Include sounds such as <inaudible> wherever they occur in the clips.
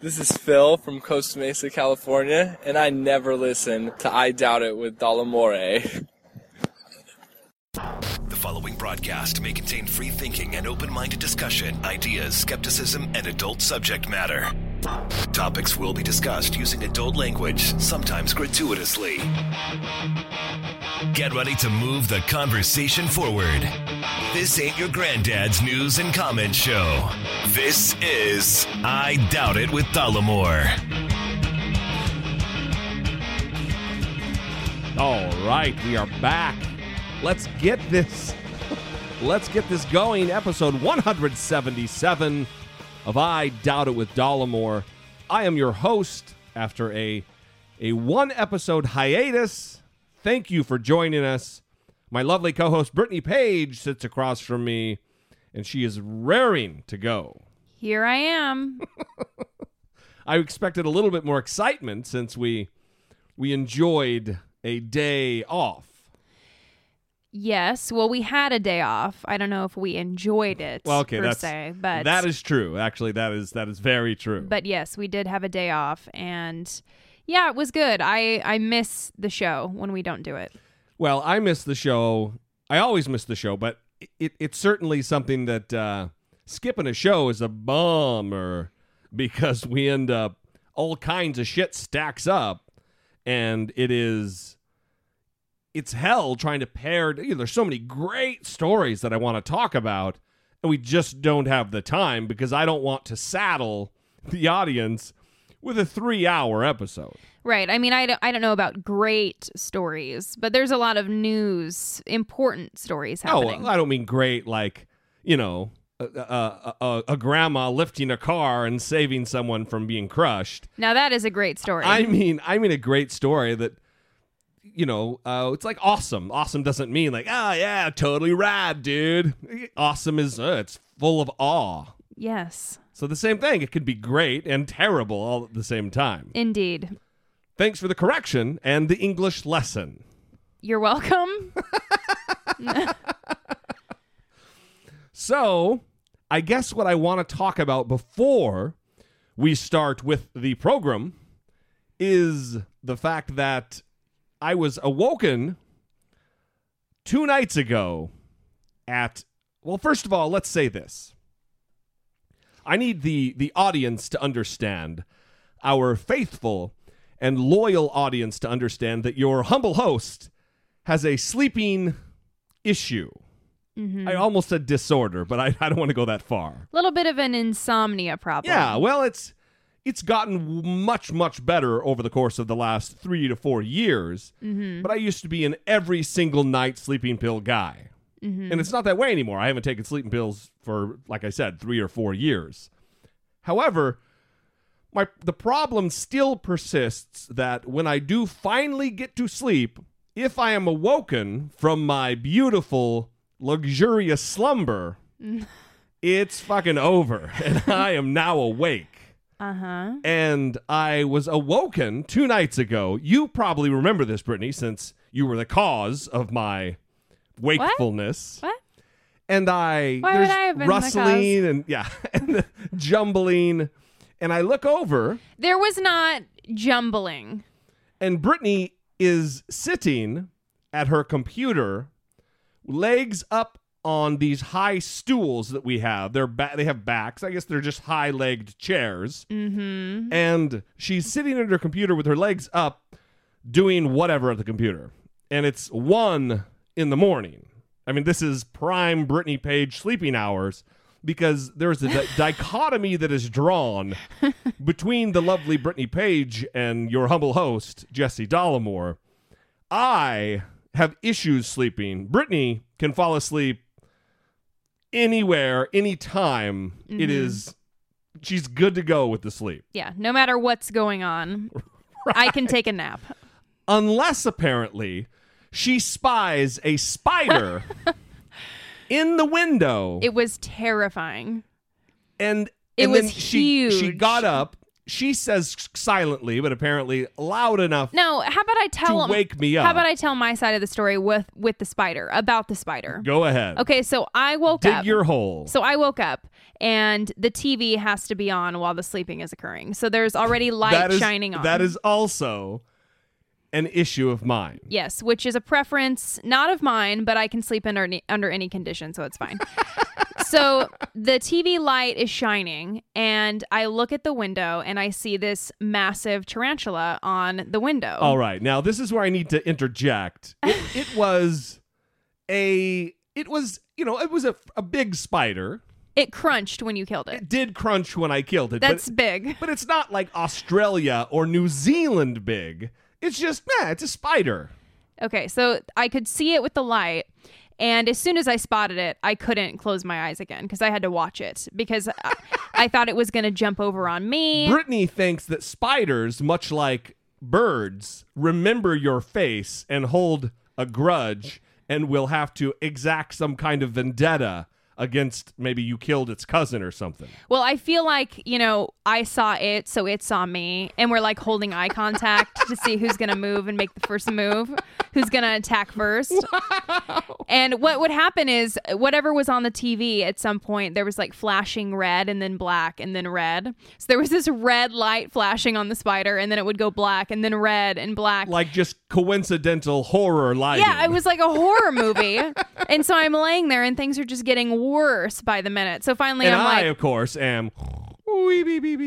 This is Phil from Costa Mesa, California, and I never listen to I Doubt It with Dollemore. The following broadcast may contain free thinking and open minded discussion, ideas, skepticism, and adult subject matter. Topics will be discussed using adult language, sometimes gratuitously. Get ready to move the conversation forward. This ain't your granddad's news and comment show. This is I Doubt It with Dollemore. All right, we are back. Let's get this. <laughs> Let's get this going. Episode 177 of I Doubt It with Dollemore. I am your host after a a one episode hiatus. Thank you for joining us. My lovely co-host Brittany Page sits across from me, and she is raring to go. Here I am. <laughs> I expected a little bit more excitement since we we enjoyed a day off. yes. Well, we had a day off. I don't know if we enjoyed it Well, okay, per that's se, but that is true. Actually, that is that is very true. but yes, we did have a day off and yeah, it was good. I I miss the show when we don't do it. well, I miss the show. I always miss the show, but it, it's certainly something that uh, skipping a show is a bummer because we end up all kinds of shit stacks up, and it is it's hell trying to pare. There's so many great stories that I want to talk about, and we just don't have the time because I don't want to saddle the audience with a three-hour episode. Right. I mean, I don't, I don't know about great stories, but there's a lot of news, important stories happening. Oh, I don't mean great, like you know, a, a, a, a grandma lifting a car and saving someone from being crushed. now that is a great story. I mean, I mean a great story that you know, uh, it's like awesome. Awesome doesn't mean like, ah, yeah, totally rad, dude. Awesome is uh, it's full of awe. yes. So the same thing. It could be great and terrible all at the same time. Indeed. Thanks for the correction and the English lesson. You're welcome. <laughs> So, I guess what I want to talk about before we start with the program is the fact that I was awoken two nights ago at well first of all let's say this i need the the audience to understand our faithful and loyal audience to understand that your humble host has a sleeping issue I almost said disorder, but I, I don't want to go that far. A little bit of an insomnia problem. Yeah, well, it's it's gotten much much better over the course of the last three to four years. Mm-hmm. But I used to be an every single night sleeping pill guy, and it's not that way anymore. I haven't taken sleeping pills for, like I said, three or four years. However, my the problem still persists that when I do finally get to sleep, if I am awoken from my beautiful luxurious slumber, <laughs> it's fucking over, <laughs> and I am now awake. Uh huh. And I was awoken two nights ago. You probably remember this, Brittany, since you were the cause of my wakefulness. What? And I Why would there's I have been the rustling and yeah, <laughs> and the jumbling. And I look over, There was not jumbling. and Brittany is sitting at her computer, legs up on these high stools that we have. They're ba- they have backs. I guess they're just high-legged chairs. Mm-hmm. And she's sitting at her computer with her legs up, doing whatever at the computer. And it's one in the morning. I mean, this is prime Brittany Page sleeping hours because there's a di- <laughs> dichotomy that is drawn <laughs> between the lovely Brittany Page and your humble host, Jesse Dollemore. I have issues sleeping. Brittany can fall asleep anywhere, anytime. It mm-hmm. is she's good to go with the sleep. Yeah, no matter what's going on, <laughs> I can take a nap. Unless apparently she spies a spider <laughs> in the window It was terrifying. and It and was then she she got up. She says silently, but apparently loud enough No, how about I tell to him? wake me up. How about I tell my side of the story with with the spider about the spider? Go ahead. Okay, so I woke Dig up. your hole. So I woke up and the TV has to be on while the sleeping is occurring. So there's already <laughs> light that is shining on. that is also an issue of mine. Yes, which is a preference not of mine, but I can sleep under any, under any condition, so it's fine. <laughs> so the TV light is shining, and I look at the window and I see this massive tarantula on the window. All right. Now this is where I need to interject. It, <laughs> it was a it was, you know, it was a, a big spider. It crunched when you killed it. It did crunch when I killed it. That's but, big. but it's not like Australia or New Zealand big. It's just, nah, it's a spider. Okay, so I could see it with the light. And as soon as I spotted it, I couldn't close my eyes again because I had to watch it because I, <laughs> I thought it was going to jump over on me. Brittany thinks that spiders, much like birds, remember your face and hold a grudge and will have to exact some kind of vendetta against maybe you killed its cousin or something. Well, I feel like, you know, I saw it, so it saw me, and we're like holding eye contact to see who's going to move and make the first move, who's going to attack first. <laughs> And what would happen is whatever was on the TV at some point, there was like flashing red and then black and then red. So there was this red light flashing on the spider, and then it would go black and then red and black. Like just coincidental horror lighting. Yeah, it was like a horror movie. <laughs> and so I'm laying there and things are just getting worse by the minute. So finally And I'm I, like, of course, am.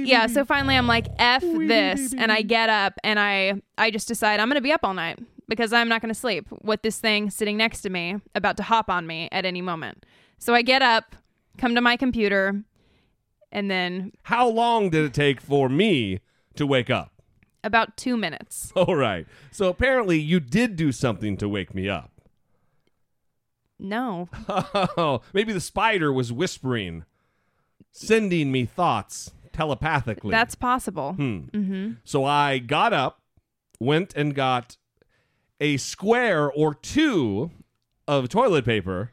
Yeah, so finally I'm like, F this. And I get up and I I just decide I'm gonna be up all night because I'm not gonna sleep with this thing sitting next to me about to hop on me at any moment. So I get up, come to my computer, and then How long did it take for me to wake up? about two minutes. <laughs> All right. So apparently you did do something to wake me up. No. Oh, maybe the spider was whispering, sending me thoughts telepathically. That's possible. Hmm. So I got up, went and got a square or two of toilet paper,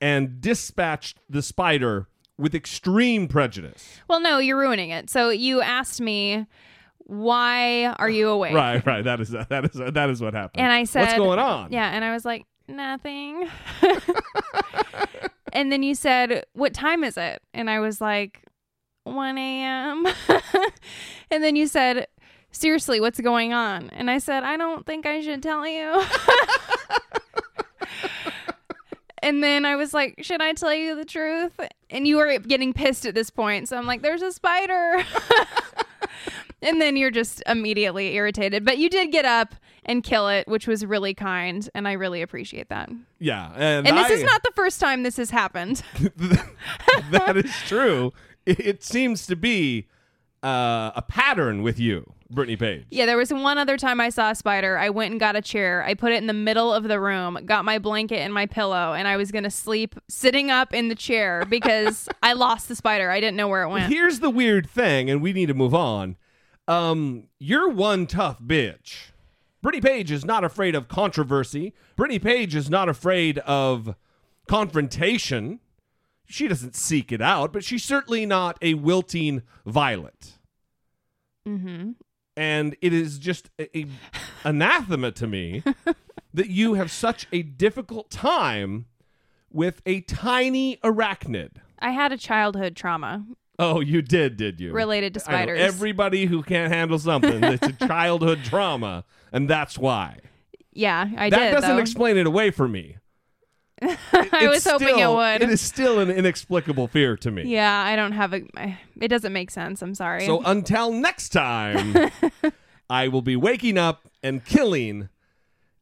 and dispatched the spider with extreme prejudice. Well, no, you're ruining it. So you asked me, why are you awake? Right, right. That is that is that is what happened. And I said, "What's going on?" Yeah, and I was like, nothing. <laughs> and then you said, what time is it? And I was like, 1 a.m. <laughs> and then you said, seriously, what's going on? And I said, I don't think I should tell you. <laughs> and then I was like, should I tell you the truth? And you were getting pissed at this point. So I'm like, there's a spider. And then you're just immediately irritated. But you did get up and kill it, which was really kind, and I really appreciate that. Yeah, and, And this I- is not the first time this has happened. <laughs> that is true. It, it seems to be uh, a pattern with you, Brittany Page. yeah, there was one other time I saw a spider. I went and got a chair. I put it in the middle of the room, got my blanket and my pillow, and I was going to sleep sitting up in the chair because <laughs> I lost the spider. I didn't know where it went. Here's the weird thing, and we need to move on. Um, you're one tough bitch. Brittany Page is not afraid of controversy. Brittany Page is not afraid of confrontation. She doesn't seek it out, but she's certainly not a wilting violet. Mm-hmm. And it is just a, a anathema to me <laughs> that you have such a difficult time with a tiny arachnid. I had a childhood trauma Oh, you did, did you? related to spiders. everybody who can't handle something, it's a <laughs> childhood trauma, and that's why. yeah, I that did. That doesn't though. explain it away for me. <laughs> I was hoping it would. It is still an inexplicable fear to me. yeah, I don't have a. It doesn't make sense. I'm sorry. So until next time, <laughs> I will be waking up and killing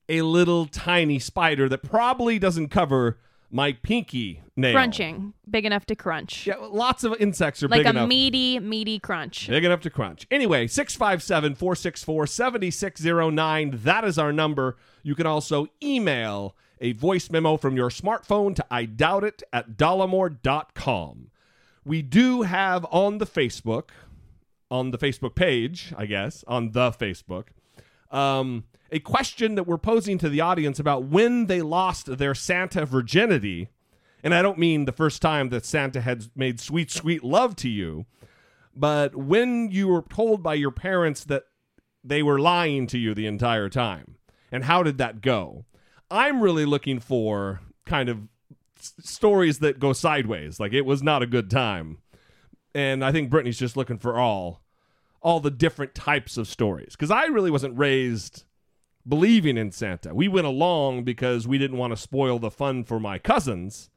a little tiny spider that probably doesn't cover my pinky nail. crunching, big enough to crunch, Yeah, lots of insects are like big a meaty, meaty crunch. Big enough to crunch. Anyway, 657 464 7609. That is our number. You can also email a voice memo from your smartphone to I doubt it at dollemore.com. we do have on the Facebook, on the Facebook page, I guess, on the Facebook, um, a question that we're posing to the audience about when they lost their Santa virginity. And I don't mean the first time that Santa had made sweet, sweet love to you, but when you were told by your parents that they were lying to you the entire time. And how did that go? I'm really looking for kind of s- stories that go sideways. Like it was not a good time. And I think Brittany's just looking for all all the different types of stories cuz I really wasn't raised believing in Santa. We went along because we didn't want to spoil the fun for my cousins,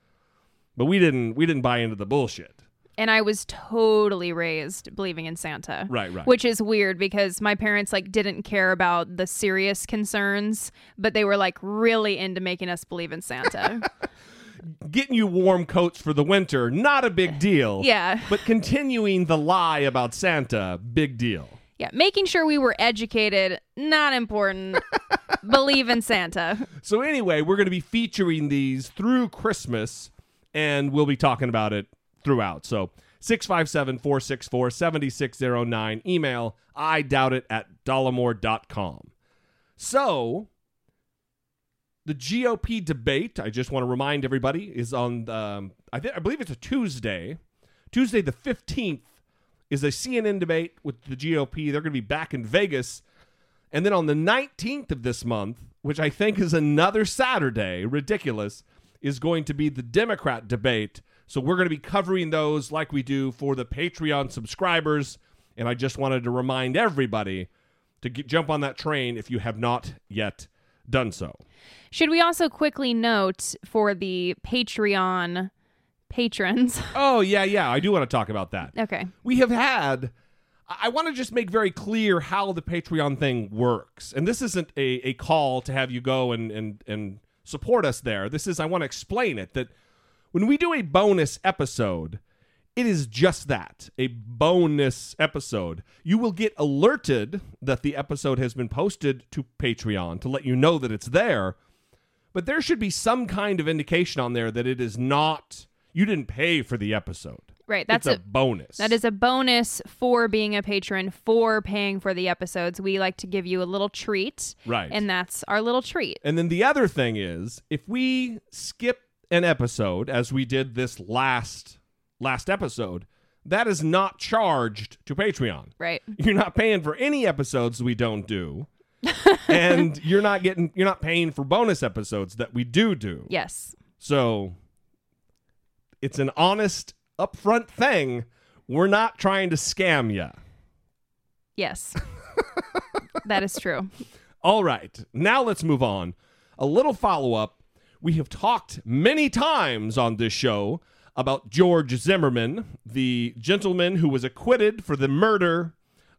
but we didn't we didn't buy into the bullshit. and I was totally raised believing in Santa. Right, right. Which is weird because my parents like didn't care about the serious concerns, but they were like really into making us believe in Santa. <laughs> Getting you warm coats for the winter, not a big deal. <laughs> Yeah. But continuing the lie about Santa, big deal. yeah, making sure we were educated, not important. <laughs> believe in Santa. So anyway, we're going to be featuring these through Christmas, and we'll be talking about it throughout. So 657-464-7609. Email I doubt it at dollemore.com. So the GOP debate, I just want to remind everybody, is on um, I think I believe it's a Tuesday. Tuesday the 15th is a CNN debate with the GOP. They're going to be back in Vegas. And then on the 19th of this month, which I think is another Saturday, ridiculous, is going to be the Democrat debate. So we're going to be covering those like we do for the Patreon subscribers. And I just wanted to remind everybody to get, jump on that train if you have not yet done so. Should we also quickly note for the Patreon patrons? <laughs> Oh, yeah, yeah. I do want to talk about that. okay. we have had I want to just make very clear how the Patreon thing works. And this isn't a, a call to have you go and, and, and support us there. This is, I want to explain it that when we do a bonus episode, it is just that a bonus episode. You will get alerted that the episode has been posted to Patreon to let you know that it's there. But there should be some kind of indication on there that it is not, you didn't pay for the episode. Right. That's a, a bonus. That is a bonus for being a patron, for paying for the episodes. We like to give you a little treat. Right. And that's our little treat. And then the other thing is, if we skip an episode as we did this last last episode, that is not charged to Patreon. Right. <laughs> You're not paying for any episodes we don't do. <laughs> and you're not getting you're not paying for bonus episodes that we do do. Yes. So it's an honest upfront thing. We're not trying to scam you. Yes. that is true. <laughs> All right, now let's move on. A little follow up. We have talked many times on this show about George Zimmerman, the gentleman who was acquitted for the murder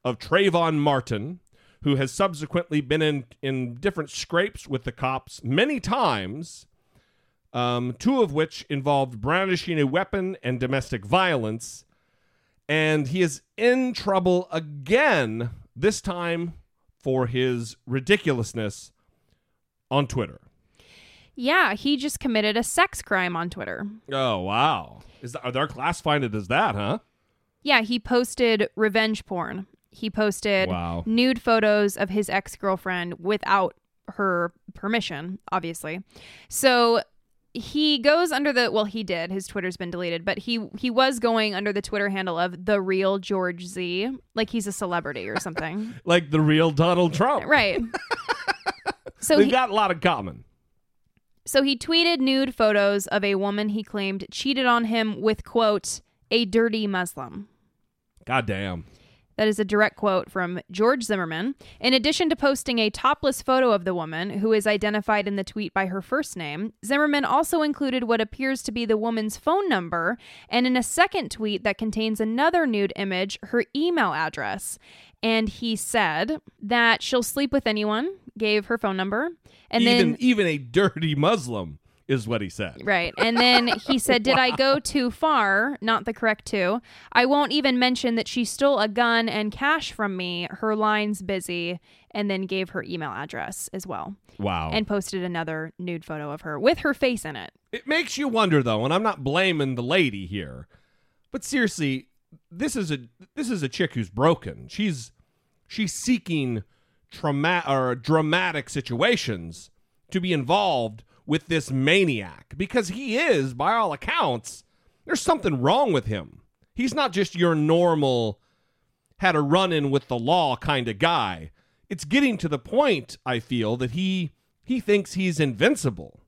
of Trayvon Martin, who has subsequently been in, in different scrapes with the cops many times, um, two of which involved brandishing a weapon and domestic violence. And he is in trouble again, this time for his ridiculousness on Twitter. Yeah, he just committed a sex crime on Twitter. Oh wow! Is that, are they classifying it as that? Huh? Yeah, he posted revenge porn. He posted Wow. nude photos of his ex girlfriend without her permission, obviously. So he goes under the well, he did. His Twitter's been deleted, but he he was going under the Twitter handle of the real George Z, like he's a celebrity or something. <laughs> Like the real Donald Trump. right. <laughs> So They've he, got a lot in common. So he tweeted nude photos of a woman he claimed cheated on him with, quote, a dirty Muslim. God damn. That is a direct quote from George Zimmerman. In addition to posting a topless photo of the woman, who is identified in the tweet by her first name, Zimmerman also included what appears to be the woman's phone number, and in a second tweet that contains another nude image, her email address. And he said that she'll sleep with anyone, gave her phone number, and even then even a dirty Muslim is what he said. Right. And then he <laughs> said, Did I go too far? Not the correct two. I won't even mention that she stole a gun and cash from me. Her line's busy. And then gave her email address as well. Wow. And posted another nude photo of her with her face in it. it makes you wonder though, and I'm not blaming the lady here, But seriously, this is a this is a chick who's broken. She's she's seeking trauma or dramatic situations to be involved with this maniac because he is, by all accounts, there's something wrong with him. He's not just your normal had a run in with the law kind of guy. It's getting to the point, I feel, that he he thinks he's invincible.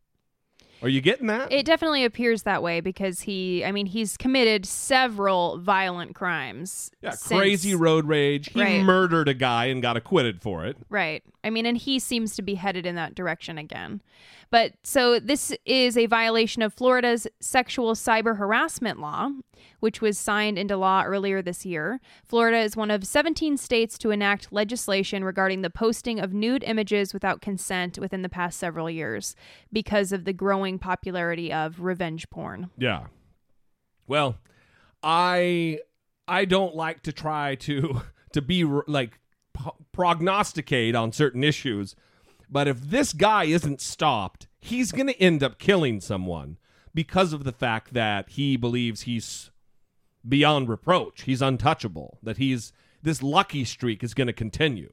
Are you getting that? It definitely appears that way because he, I mean, he's committed several violent crimes. yeah, since- crazy road rage. He Right. murdered a guy and got acquitted for it. Right. I mean, and he seems to be headed in that direction again. But so this is a violation of Florida's sexual cyber harassment law, which was signed into law earlier this year. Florida is one of 17 states to enact legislation regarding the posting of nude images without consent within the past several years because of the growing popularity of revenge porn. Yeah. Well, I I don't like to try to <laughs> to be like prognosticate on certain issues, but if this guy isn't stopped, he's going to end up killing someone because of the fact that he believes he's beyond reproach. He's untouchable. That he's this lucky streak is going to continue.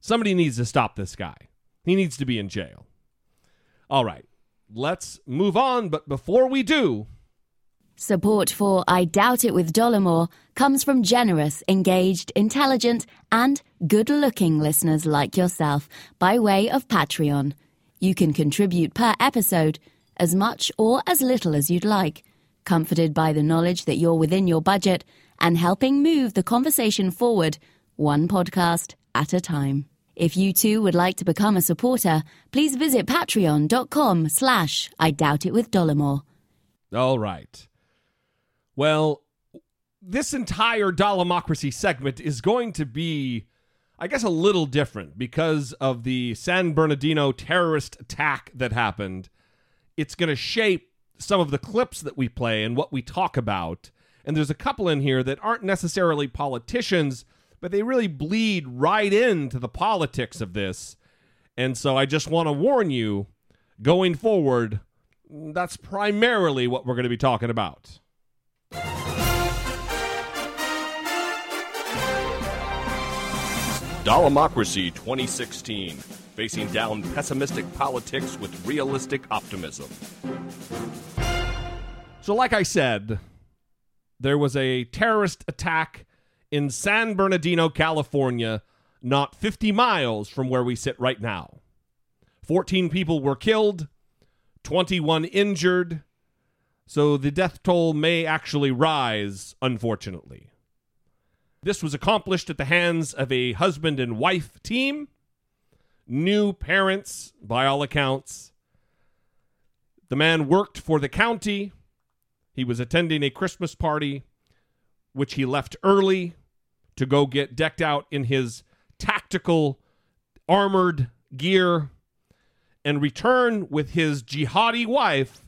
Somebody needs to stop this guy. He needs to be in jail. All right. Let's move on, but before we do, Support for I Doubt It with Dollemore comes from generous, engaged, intelligent, and good looking listeners like yourself by way of Patreon. You can contribute per episode as much or as little as you'd like, comforted by the knowledge that you're within your budget and helping move the conversation forward, one podcast at a time. If you too would like to become a supporter, please visit patreon.com slash I Doubt It with Dollemore. All right. Well, this entire Dollemocracy segment is going to be, I guess, a little different because of the San Bernardino terrorist attack that happened. It's going to shape some of the clips that we play and what we talk about. And there's a couple in here that aren't necessarily politicians, but they really bleed right into the politics of this. And so I just want to warn you going forward, that's primarily what we're going to be talking about. Dollemocracy 2016, facing down pessimistic politics with realistic optimism. So, like I said, there was a terrorist attack in San Bernardino, California, not 50 miles from where we sit right now. 14 people were killed, 21 injured, so the death toll may actually rise, unfortunately. This was accomplished at the hands of a husband and wife team, new parents, by all accounts. The man worked for the county. He was attending a Christmas party, which he left early to go get decked out in his tactical armored gear and return with his jihadi wife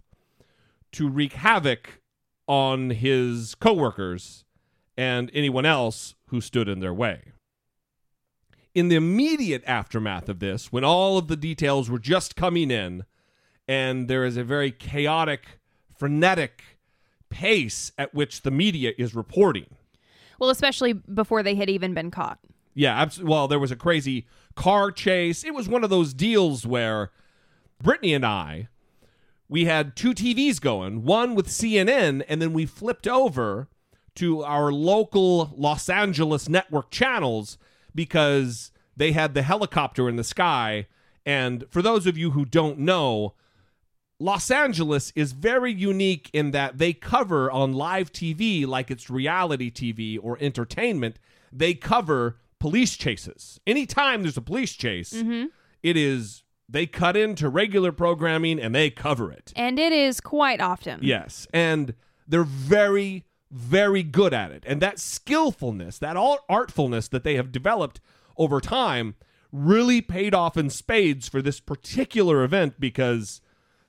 to wreak havoc on his coworkers and anyone else who stood in their way. In the immediate aftermath of this, when all of the details were just coming in, and there is a very chaotic, frenetic pace at which the media is reporting. Well, especially before they had even been caught. Yeah, abs- well, there was a crazy car chase. It was one of those deals where Brittany and I, we had two TVs going, one with CNN, and then we flipped over to our local Los Angeles network channels because they had the helicopter in the sky. And for those of you who don't know, Los Angeles is very unique in that they cover on live TV, like it's reality TV or entertainment, they cover police chases. Anytime there's a police chase, mm-hmm. it is they cut into regular programming and they cover it. And it is quite often. Yes. And they're very, very good at it. And that skillfulness, that artfulness that they have developed over time really paid off in spades for this particular event because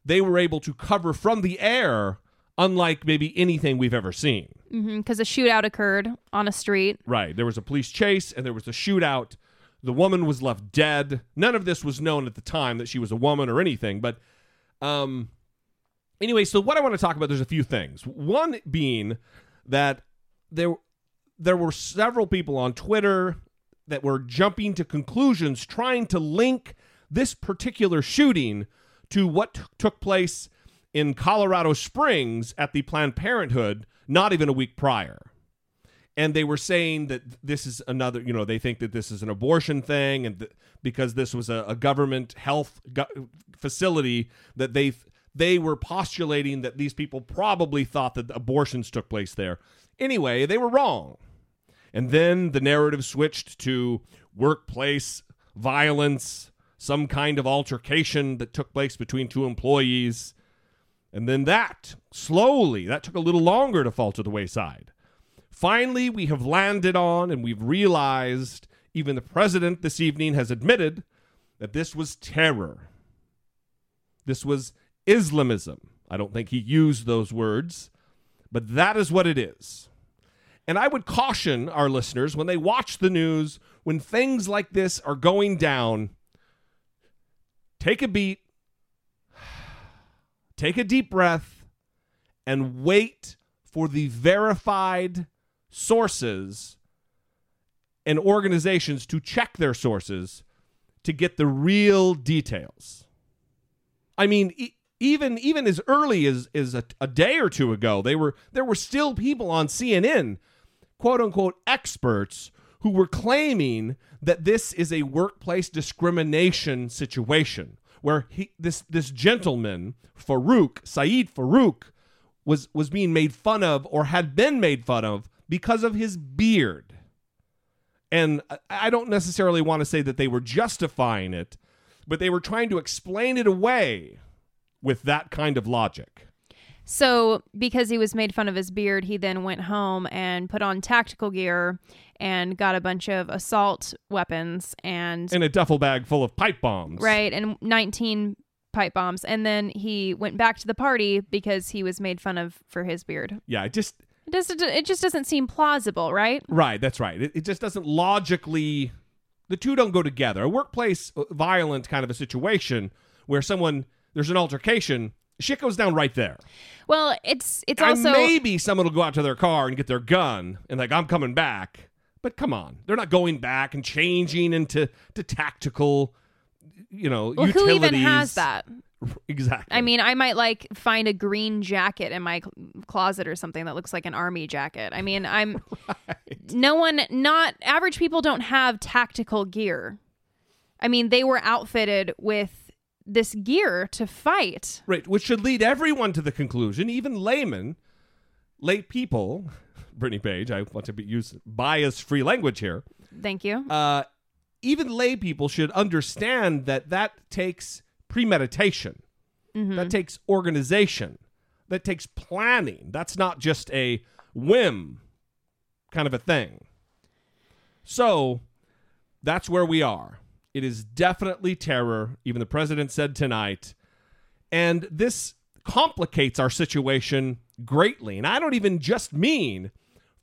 they were able to cover from the air, unlike maybe anything we've ever seen. Mm-hmm. Because a shootout occurred on a street. Right. There was a police chase and there was a shootout. The woman was left dead. None of this was known at the time that she was a woman or anything. But um, anyway, so what I want to talk about, there's a few things. One being that there there were several people on Twitter that were jumping to conclusions trying to link this particular shooting to what t- took place in Colorado Springs at the Planned Parenthood not even a week prior. And they were saying that this is another, you know, they think that this is an abortion thing, and th- because this was a, a government health go- facility, that they they were postulating that these people probably thought that abortions took place there. Anyway, they were wrong. And then the narrative switched to workplace violence, some kind of altercation that took place between two employees. And then that, slowly, that took a little longer to fall to the wayside. Finally, we have landed on and we've realized, even the president this evening has admitted, that this was terror. This was Islamism. I don't think he used those words, but that is what it is. And I would caution our listeners when they watch the news, when things like this are going down, take a beat, <sighs> take a deep breath, and wait for the verified sources and organizations to check their sources to get the real details. I mean, e- even even as early as as a, a day or two ago, they were there were still people on CNN, quote unquote experts, who were claiming that this is a workplace discrimination situation where he this this gentleman Farouk Saeed Farouk was was being made fun of or had been made fun of because of his beard. And I- don't necessarily want to say that they were justifying it, but they were trying to explain it away with that kind of logic. So, because he was made fun of his beard, he then went home and put on tactical gear and got a bunch of assault weapons and In a duffel bag full of pipe bombs. right and 19 pipe bombs and then he went back to the party because he was made fun of for his beard. Yeah, just It just it just doesn't seem plausible, right? right, that's right. It, it just doesn't logically the two don't go together. A workplace uh, violent kind of a situation where someone there's an altercation, shit goes down right there. Well, it's it's And also maybe someone will go out to their car and get their gun and like I'm coming back. But come on, they're not going back and changing into to tactical, you know, well, who utilities. even has that? <laughs> Exactly. I mean, I might like find a green jacket in my closet or something that looks like an army jacket. I mean, I'm <laughs> no one, not average people don't have tactical gear. I mean, they were outfitted with this gear to fight. right, which should lead everyone to the conclusion, even laymen, lay people. <laughs> Brittany Page, I want to be, use bias-free language here. Thank you. Uh, even lay people should understand that that takes premeditation. That mm-hmm. takes organization. That takes planning. That's not just a whim kind of a thing. So that's where we are. It is definitely terror. Even the president said tonight. And this complicates our situation greatly. And I don't even just mean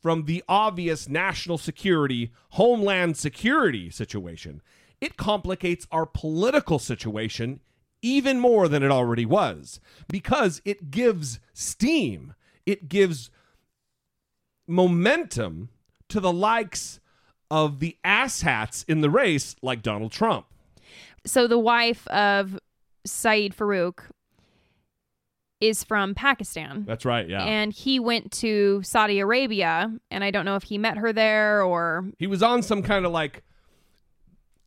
from the obvious national security, homeland security situation. It complicates our political situation even more than it already was because it gives steam, it gives momentum to the likes of the asshats in the race like Donald Trump. So the wife of Syed Farook is from Pakistan. That's right, yeah. And he went to Saudi Arabia, and I don't know if he met her there or he was on some kind of like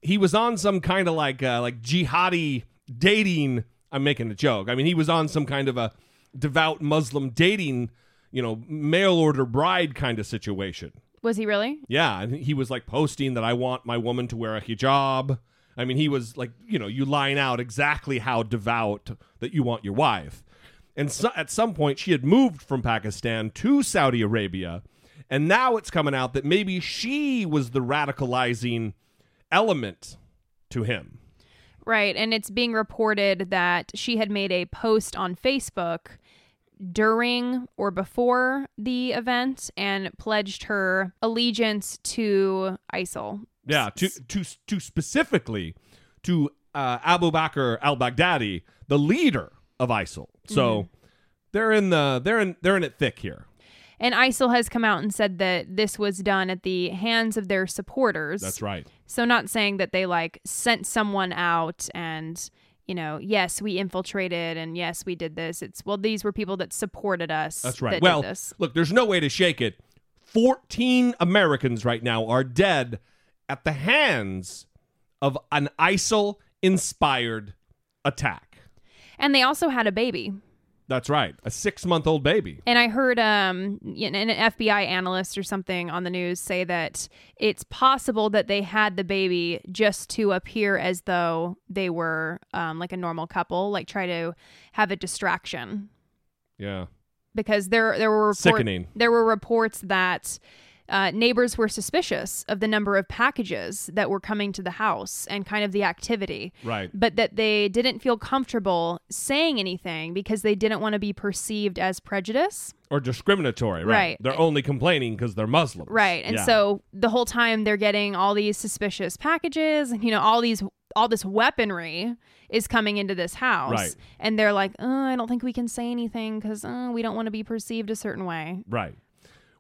he was on some kind of like uh, like jihadi dating i'm making a joke. I mean he was on some kind of a devout muslim dating you know mail order bride kind of situation. Was he really? yeah and he was like posting that i want my woman to wear a hijab. I mean he was like you know you line out exactly how devout that you want your wife. And so, at some point she had moved from pakistan to saudi arabia and now it's coming out that maybe she was the radicalizing element to him Right. And it's being reported that she had made a post on Facebook during or before the event and pledged her allegiance to ISIL. Yeah, to to to specifically to uh, Abu Bakr al-Baghdadi, the leader of ISIL. So they're in the they're in they're in it thick here. And ISIL has come out and said that this was done at the hands of their supporters. That's right. So not saying that they like sent someone out and you know, yes, we infiltrated and yes, we did this. It's well, these were people that supported us. That's right. that Well, look, there's no way to shake it. 14 Americans right now are dead at the hands of an ISIL inspired attack. and they also had a baby. That's right. A six month old baby. And I heard um, an FBI analyst or something on the news say that it's possible that they had the baby just to appear as though they were um, like a normal couple, like try to have a distraction. Yeah. Because there there were report- Sickening. there were reports that uh, neighbors were suspicious of the number of packages that were coming to the house and kind of the activity Right. but that they didn't feel comfortable saying anything because they didn't want to be perceived as prejudice. Or discriminatory, right? Right. They're only complaining because they're Muslims. Right. And Yeah. so the whole time they're getting all these suspicious packages and you know all these all this weaponry is coming into this house Right. and they're like, "Oh, I don't think we can say anything cuz uh, we don't want to be perceived a certain way." Right.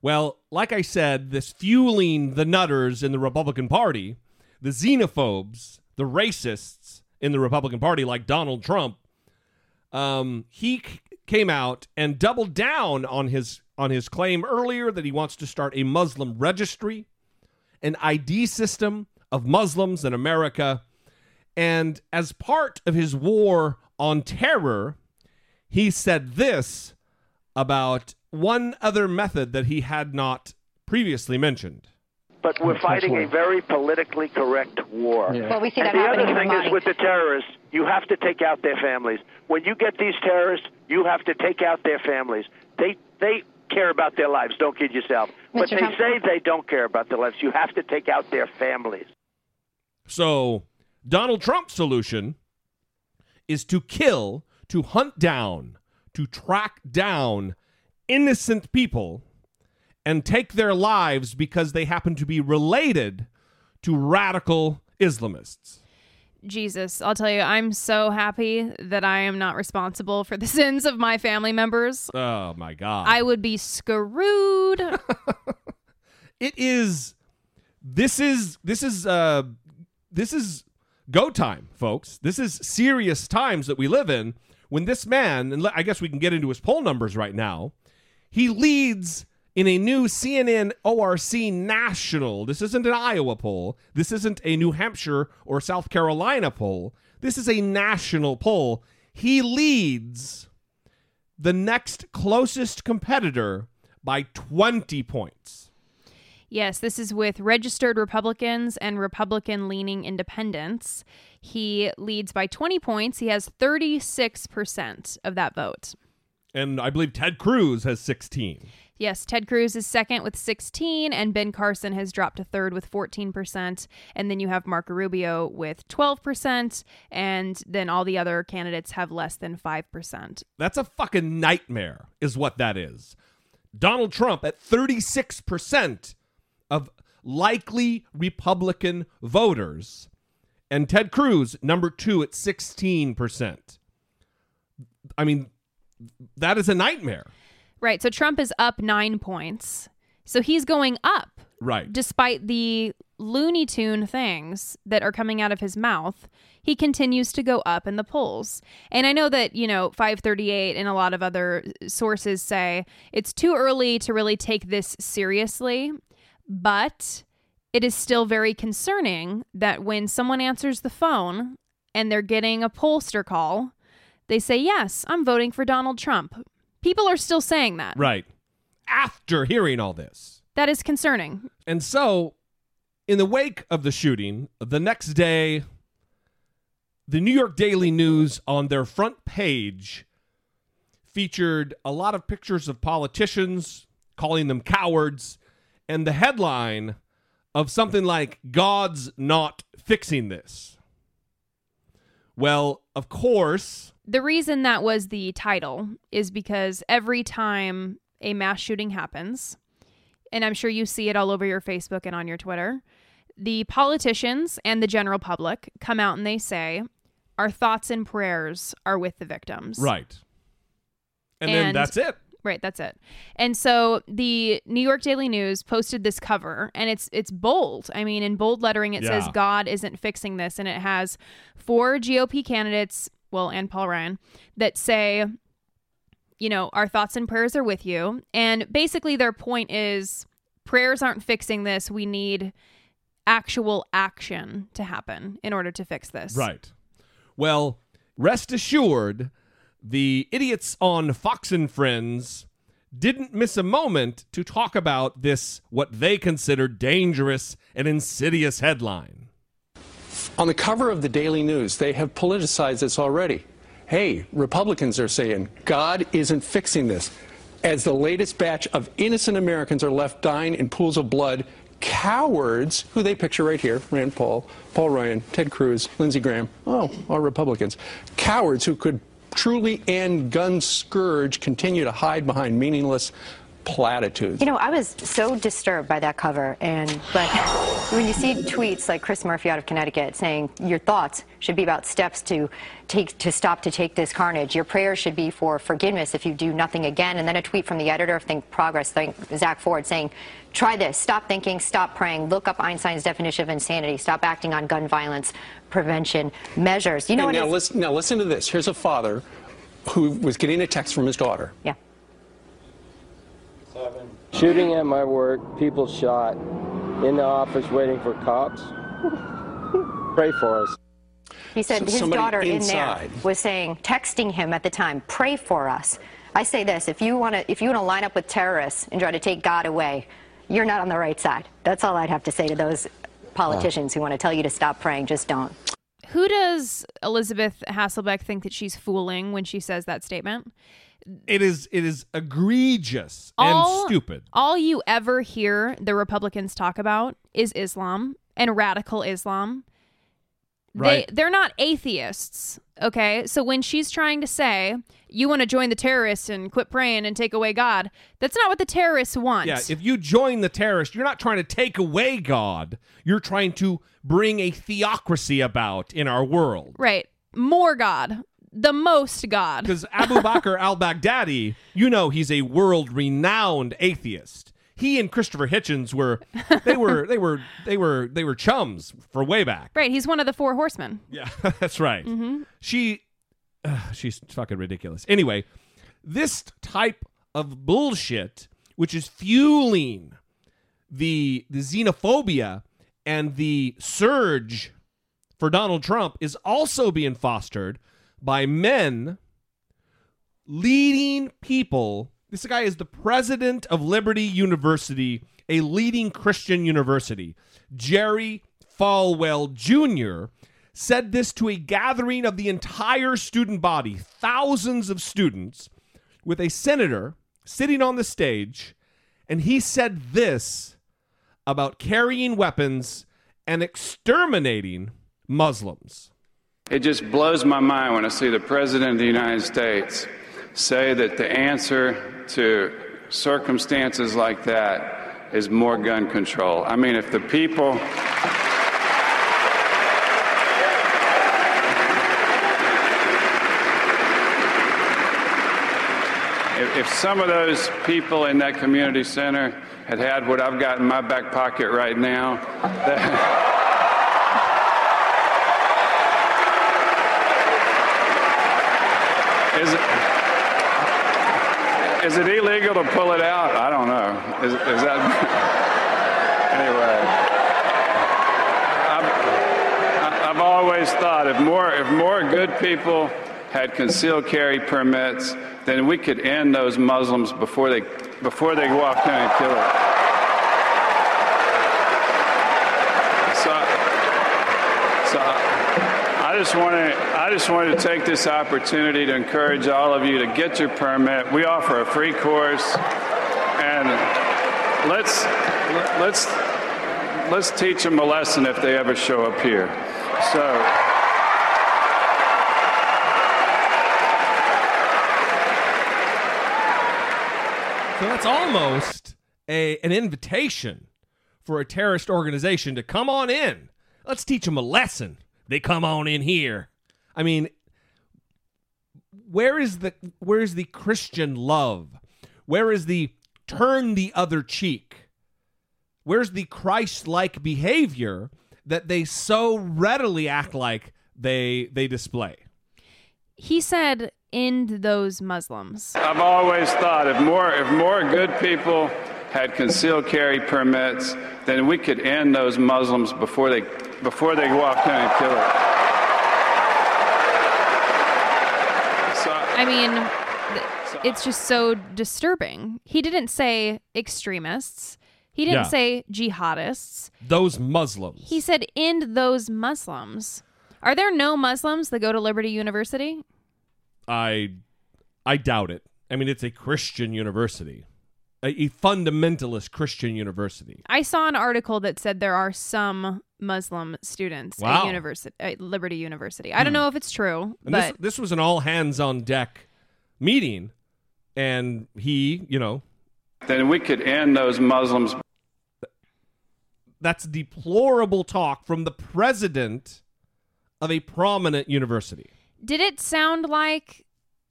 Well, like I said, this fueling the nutters in the Republican Party, the xenophobes, the racists in the Republican Party, like Donald Trump, um, he c- came out and doubled down on his on his claim earlier that he wants to start a Muslim registry, an ID system of Muslims in America, and as part of his war on terror, he said this about one other method that he had not previously mentioned. But we're fighting a very politically correct war. Well, we see and the other thing is with the terrorists, you have to take out their families. When you get these terrorists, you have to take out their families. They they care about their lives. Don't kid yourself. But they Trump- say they don't care about their lives. You have to take out their families. So, Donald Trump's solution is to kill, to hunt down, to track down innocent people and take their lives because they happen to be related to radical Islamists. Jesus, I'll tell you, I'm so happy that I am not responsible for the <laughs> sins of my family members. Oh my God. I would be screwed. <laughs> it is this is this is uh this is go time folks this is serious times that we live in when this man and i guess we can get into his poll numbers right now he leads in a new cnn orc national. This isn't an iowa poll. This isn't a new hampshire or south carolina poll. This is a national poll. He leads the next closest competitor by 20 points Yes, this is with registered Republicans and Republican leaning independents. He leads by 20 points. He has 36% of that vote. And I believe Ted Cruz has 16. Yes, Ted Cruz is second with 16, and Ben Carson has dropped to third with 14%. And then you have Marco Rubio with 12%, and then all the other candidates have less than 5%. That's a fucking nightmare, is what that is. Donald Trump at 36% of likely Republican voters, and Ted Cruz, number two, at 16%. I mean, that is a nightmare. Right, so Trump is up nine points. So he's going up Right. despite the Looney Tune things that are coming out of his mouth, he continues to go up in the polls. And I know that, you know, 538 and a lot of other sources say it's too early to really take this seriously, but it is still very concerning that when someone answers the phone and they're getting a pollster call, they say, Yes, I'm voting for Donald Trump. People are still saying that. Right. After hearing all this. That is concerning. And so, in the wake of the shooting, the next day, the New York Daily News on their front page featured a lot of pictures of politicians calling them cowards and the headline of something like God's not fixing this. Well, of course, The reason that was the title is because every time a mass shooting happens, and I'm sure you see it all over your Facebook and on your Twitter, the politicians and the general public come out and they say, Our thoughts and prayers are with the victims. right. And, then that's it. Right, that's it. And so the New York Daily News posted this cover and it's it's bold. I mean, in bold lettering it says God isn't fixing this and it has four GOP candidates, well, and Paul Ryan, that say you know, our thoughts and prayers are with you. And basically their point is prayers aren't fixing this. We need actual action to happen in order to fix this. Right. Well, rest assured, the idiots on Fox and Friends didn't miss a moment to talk about this, what they consider dangerous and insidious headline. On the cover of the Daily News, they have politicized this already. Hey, Republicans are saying God isn't fixing this. As the latest batch of innocent Americans are left dying in pools of blood, cowards, who they picture right here Rand Paul, Paul Ryan, Ted Cruz, Lindsey Graham, oh, all Republicans, cowards who could truly end gun scourge continue to hide behind meaningless platitudes. You know, I was so disturbed by that cover, and but when you see tweets like Chris Murphy out of Connecticut saying your thoughts should be about steps to take to stop to take this carnage, your prayers should be for forgiveness if you do nothing again, and then a tweet from the editor of Think Progress, Think Zack Ford, saying. Try this. Stop thinking. Stop praying. Look up Einstein's definition of insanity. Stop acting on gun violence prevention measures. You know now, listen, now listen to this. Here's a father who was getting a text from his daughter. yeah. Shooting at my work, people shot. In the office waiting for cops. Pray for us. He said So his somebody daughter in inside. there was saying, texting him at the time, pray for us. I say this: if you want to, if you want to line up with terrorists and try to take God away, you're not on the right side. That's all I'd have to say to those politicians who want to tell you to stop praying. Just don't. Who does Elisabeth Hasselbeck think that she's fooling when she says that statement? It is it is egregious all, and stupid. All you ever hear the Republicans talk about is Islam and radical Islam. Right. They they're not atheists, okay? So when she's trying to say you want to join the terrorists and quit praying and take away God, that's not what the terrorists want. Yeah, if you join the terrorists, you're not trying to take away God. You're trying to bring a theocracy about in our world. right. More God. The most God. Because Abu Bakr <laughs> al Baghdadi, you know, he's a world renowned atheist. He and Christopher Hitchens were they were they were they were they were chums for way back. Right, he's one of the four horsemen. Yeah, <laughs> that's right. She, uh, she's fucking ridiculous. Anyway, this type of bullshit, which is fueling the the xenophobia and the surge for Donald Trump, is also being fostered by men leading people. This guy is the president of Liberty University, a leading Christian university. Jerry Falwell Jr. said this to a gathering of the entire student body, thousands of students, with a senator sitting on the stage, and he said this about carrying weapons and exterminating Muslims. It just blows my mind when I see the President of the United States say that the answer to circumstances like that is more gun control. I mean, if the people. If, some of those people in that community center had had what I've got in my back pocket right now, that. <laughs> Is it, is it illegal to pull it out? I don't know. Is, is that. <laughs> anyway. I've, I've always thought if more, if more good people had concealed carry permits, then we could end those Muslims before they, before they walk in and kill it. So, so I just want to I just wanted to take this opportunity to encourage all of you to get your permit. We offer a free course, and let's let's let's teach them a lesson if they ever show up here. So. So that's almost a an invitation for a terrorist organization to come on in. Let's teach them a lesson. They come on in here. I mean, where is the where is the Christian love? Where is the turn the other cheek? Where's the Christ like behavior that they so readily act like they they display? He said, "End those Muslims." I've always thought if more if more good people had concealed carry permits, then we could end those Muslims before they before they walk in and kill it. So, I mean, it's just so disturbing. He didn't say extremists. He didn't Yeah. say jihadists. Those Muslims. He said end those Muslims. Are there no Muslims that go to Liberty University? I I doubt it. I mean, it's a Christian university, a, a fundamentalist Christian university. I saw an article that said there are some Muslim students Wow. at university at Liberty University. I hmm. don't know if it's true, And but this this was an all hands on deck meeting, and he, you know, then we could end those Muslims that's deplorable talk from the president of a prominent university. did it sound like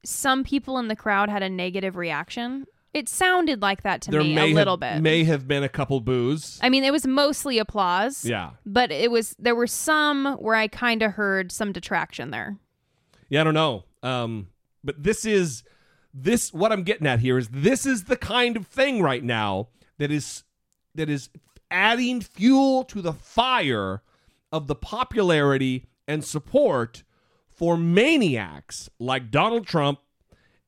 some people in the crowd had a negative reaction? It sounded like that to there me a little have, bit. may have been a couple boos. I mean, it was mostly applause. Yeah. But it was there were some where I kind of heard some detraction there. Yeah, I don't know. Um, but this is this what I'm getting at here is this is the kind of thing right now that is that is adding fuel to the fire of the popularity and support for maniacs like Donald Trump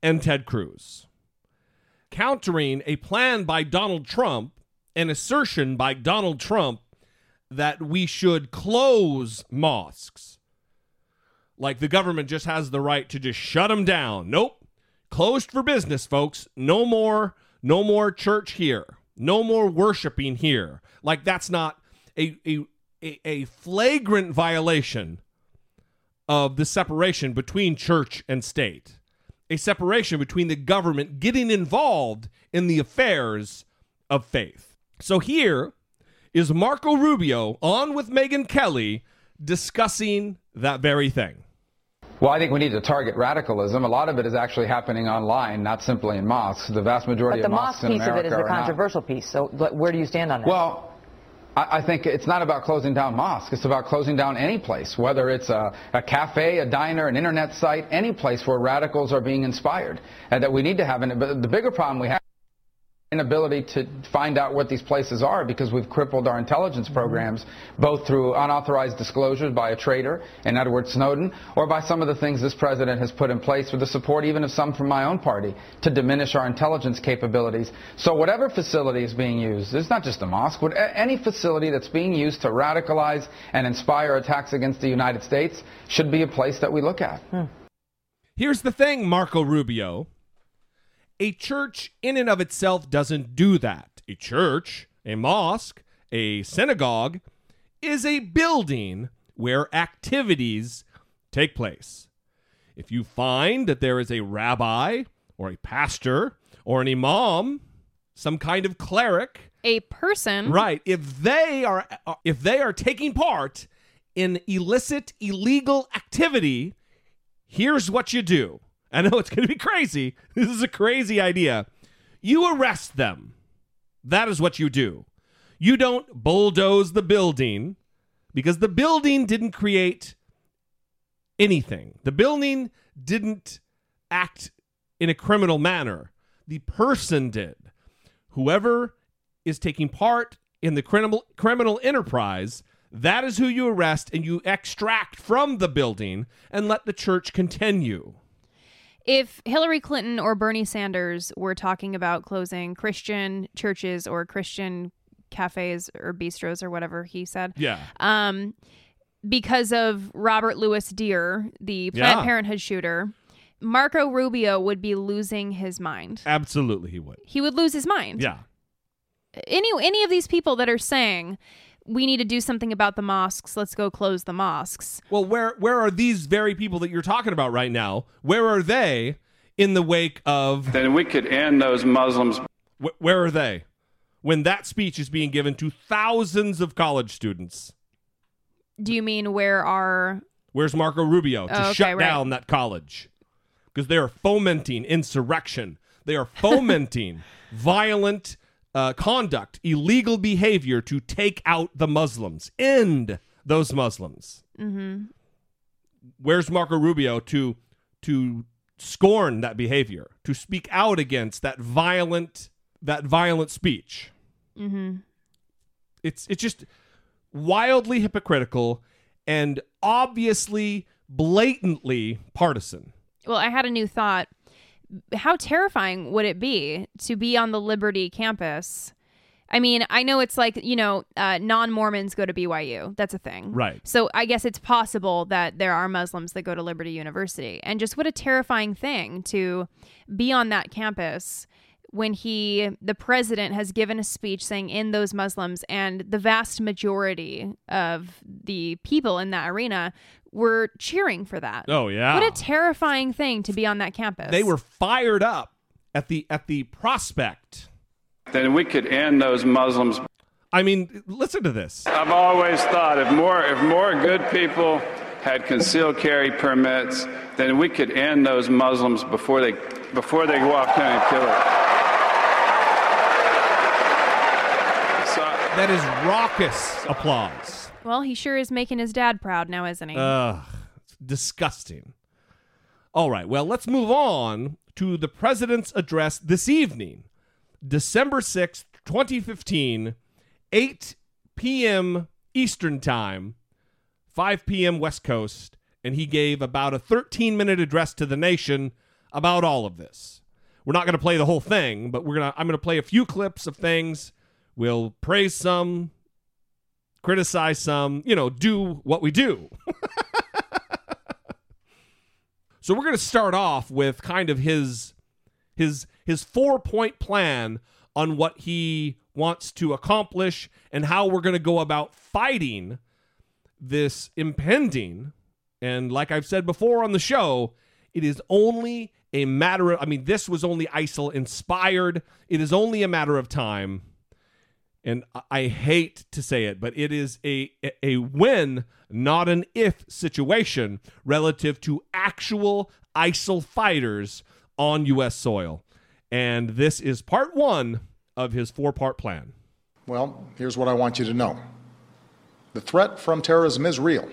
and Ted Cruz. Countering a plan by Donald Trump, an assertion by Donald Trump that we should close mosques like the government just has the right to just shut them down. Nope. Closed for business, folks. No more no more church here. No more worshiping here. Like that's not a a a, flagrant violation of the separation between church and state. A separation between the government getting involved in the affairs of faith. So here is Marco Rubio on with Megyn Kelly discussing that very thing. Well, I think we need to target radicalism. A lot of it is actually happening online, not simply in mosques. The vast majority But the of mosques mosque in piece of it is America the are not. controversial piece. So where do you stand on that? Well, I, think it's not about closing down mosques. It's about closing down any place, whether it's a, a cafe, a diner, an internet site, any place where radicals are being inspired. And that we need to have. An, but the bigger problem we have inability to find out what these places are because we've crippled our intelligence mm-hmm. programs both through unauthorized disclosures by a traitor in Edward Snowden or by some of the things this president has put in place with the support even of some from my own party to diminish our intelligence capabilities. So whatever facility is being used, it's not just a mosque, but any facility that's being used to radicalize and inspire attacks against the United States should be a place that we look at. Hmm. Here's the thing, Marco Rubio. A church in and of itself doesn't do that. A church, a mosque, a synagogue is a building where activities take place. If you find that there is a rabbi or a pastor or an imam, some kind of cleric, A person Right. If they are if they are taking part in illicit, illegal activity, here's what you do. I know it's going to be crazy. <laughs> This is a crazy idea. You arrest them. That is what you do. You don't bulldoze the building because the building didn't create anything. The building didn't act in a criminal manner. The person did. Whoever is taking part in the criminal criminal enterprise, that is who you arrest and you extract from the building and let the church continue. If Hillary Clinton or Bernie Sanders were talking about closing Christian churches or Christian cafes or bistros or whatever he said, Yeah. um, because of Robert Lewis Dear, the Planned Yeah. Parenthood shooter, Marco Rubio would be losing his mind. Absolutely he would. He would lose his mind. Yeah. Any any of these people that are saying we need to do something about the mosques, let's go close the mosques. Well, where where are these very people that you're talking about right now? Where are they in the wake of Then we could end those Muslims. Wh- where are they when that speech is being given to thousands of college students? Do you mean where are Where's Marco Rubio to Oh, okay, shut right. down that college? Because they're fomenting insurrection. They are fomenting <laughs> violent uh, conduct, illegal behavior to take out the Muslims, end those Muslims. Mm-hmm. Where's Marco Rubio to to scorn that behavior, to speak out against that violent that violent speech? Mm-hmm. It's it's just wildly hypocritical and obviously blatantly partisan. Well, I had a new thought. How terrifying would it be to be on the Liberty campus? I mean, I know it's like, you know, uh, non Mormons go to BYU. That's a thing. Right. So I guess it's possible that there are Muslims that go to Liberty University. And just what a terrifying thing to be on that campus when he, the president, has given a speech saying, in those Muslims, and the vast majority of the people in that arena were cheering for that. Oh, yeah. What a terrifying thing to be on that campus. They were fired up at the at the prospect. Then we could end those Muslims. I mean, listen to this. I've always thought if more if more good people had concealed carry permits, then we could end those Muslims before they before they walk in and kill it. That is raucous applause. Well, he sure is making his dad proud now, isn't he? Ugh, disgusting. All right, well, let's move on to the president's address this evening, December 6th, 2015, 8 p.m. Eastern Time, 5 p.m. West Coast, and he gave about a 13 minute address to the nation about all of this. We're not going to play the whole thing, but we're going to I'm going to play a few clips of things. We'll praise some, criticize some, you know, do what we do. <laughs> so we're going to start off with kind of his his his four-point plan on what he wants to accomplish and how we're going to go about fighting this impending and like I've said before on the show, it is only a matter of I mean this was only ISIL inspired. It is only a matter of time and I hate to say it, but it is a a when, not an if situation relative to actual ISIL fighters on U.S. soil. And this is part one of his four part plan. Well, here's what I want you to know the threat from terrorism is real,